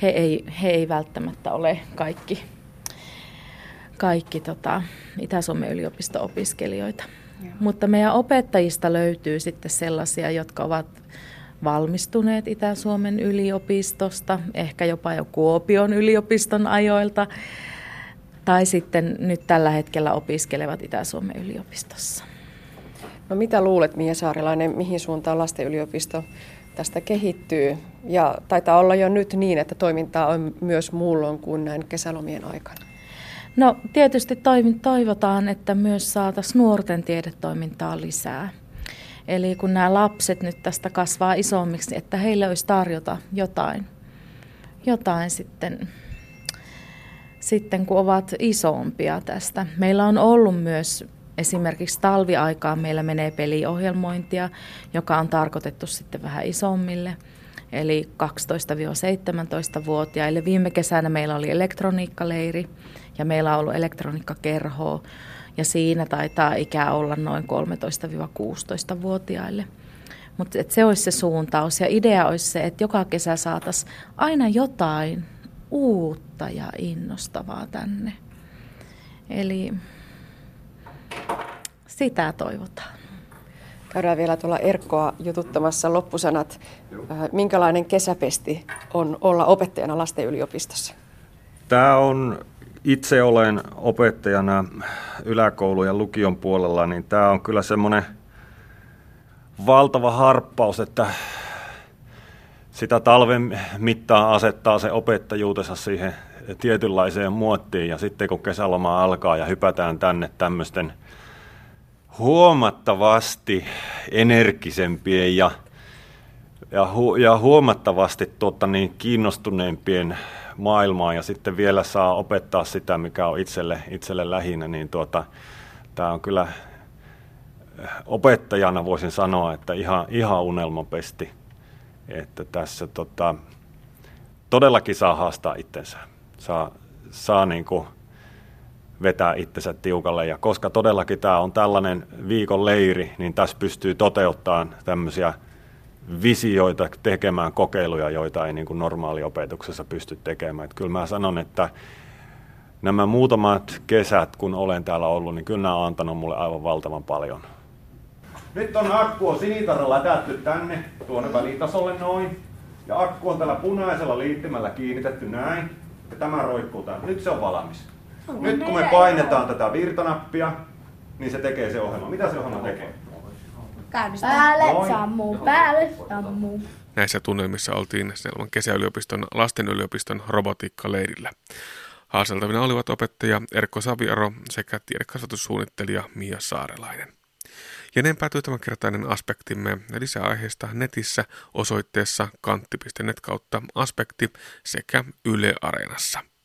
he ei, he ei välttämättä ole kaikki, kaikki tota, Itä-Suomen yliopiston opiskelijoita. Joo. Mutta meidän opettajista löytyy sitten sellaisia, jotka ovat valmistuneet Itä-Suomen yliopistosta, ehkä jopa jo Kuopion yliopiston ajoilta tai sitten nyt tällä hetkellä opiskelevat Itä-Suomen yliopistossa. No mitä luulet, Mia Saarilainen, mihin suuntaan lasten yliopisto tästä kehittyy? Ja taitaa olla jo nyt niin, että toimintaa on myös muulloin kuin näin kesälomien aikana. No tietysti toivotaan, että myös saataisiin nuorten tiedetoimintaa lisää. Eli kun nämä lapset nyt tästä kasvaa isommiksi, että heille olisi tarjota jotain, jotain sitten sitten kun ovat isompia tästä. Meillä on ollut myös esimerkiksi talviaikaan meillä menee peliohjelmointia, joka on tarkoitettu sitten vähän isommille, eli 12-17-vuotiaille. Viime kesänä meillä oli elektroniikkaleiri ja meillä on ollut elektroniikkakerho ja siinä taitaa ikää olla noin 13-16-vuotiaille. Mutta se olisi se suuntaus ja idea olisi se, että joka kesä saataisiin aina jotain uutta ja innostavaa tänne. Eli sitä toivotaan. Käydään vielä tuolla Erkkoa jututtamassa loppusanat. Äh, minkälainen kesäpesti on olla opettajana lasten yliopistossa? Tämä on, itse olen opettajana yläkoulun ja lukion puolella, niin tämä on kyllä semmoinen valtava harppaus, että sitä talven mittaan asettaa se opettajuutensa siihen tietynlaiseen muottiin ja sitten kun kesäloma alkaa ja hypätään tänne tämmöisten huomattavasti energisempien ja, ja, hu, ja huomattavasti tuota, niin kiinnostuneempien maailmaa ja sitten vielä saa opettaa sitä, mikä on itselle, itselle lähinnä, niin tuota, tämä on kyllä opettajana voisin sanoa, että ihan, ihan unelmapesti että tässä tota, todellakin saa haastaa itsensä, saa, saa niin kuin vetää itsensä tiukalle. Ja koska todellakin tämä on tällainen viikon leiri, niin tässä pystyy toteuttamaan tämmöisiä visioita, tekemään kokeiluja, joita ei niin kuin normaaliopetuksessa pysty tekemään. Että kyllä mä sanon, että nämä muutamat kesät, kun olen täällä ollut, niin kyllä nämä on antanut mulle aivan valtavan paljon. Nyt on akku on sinitarra lätätty tänne tuonne välitasolle noin. Ja akku on tällä punaisella liittimällä kiinnitetty näin. Ja tämä roikkuu tänne. Nyt se on valmis. Nyt kun me painetaan tätä virtanappia, niin se tekee se ohjelma. Mitä se ohjelma tekee? Päälle sammuu, päälle sammuu. Näissä tunnelmissa oltiin Snellman kesäyliopiston lastenyliopiston robotiikkaleirillä. Haaseltavina olivat opettaja Erkko Saviaro sekä tiedekasvatussuunnittelija Mia Saarelainen. Ja näin päätyy tämänkertainen aspektimme lisää aiheesta netissä osoitteessa kantti.net kautta aspekti sekä Yle Areenassa.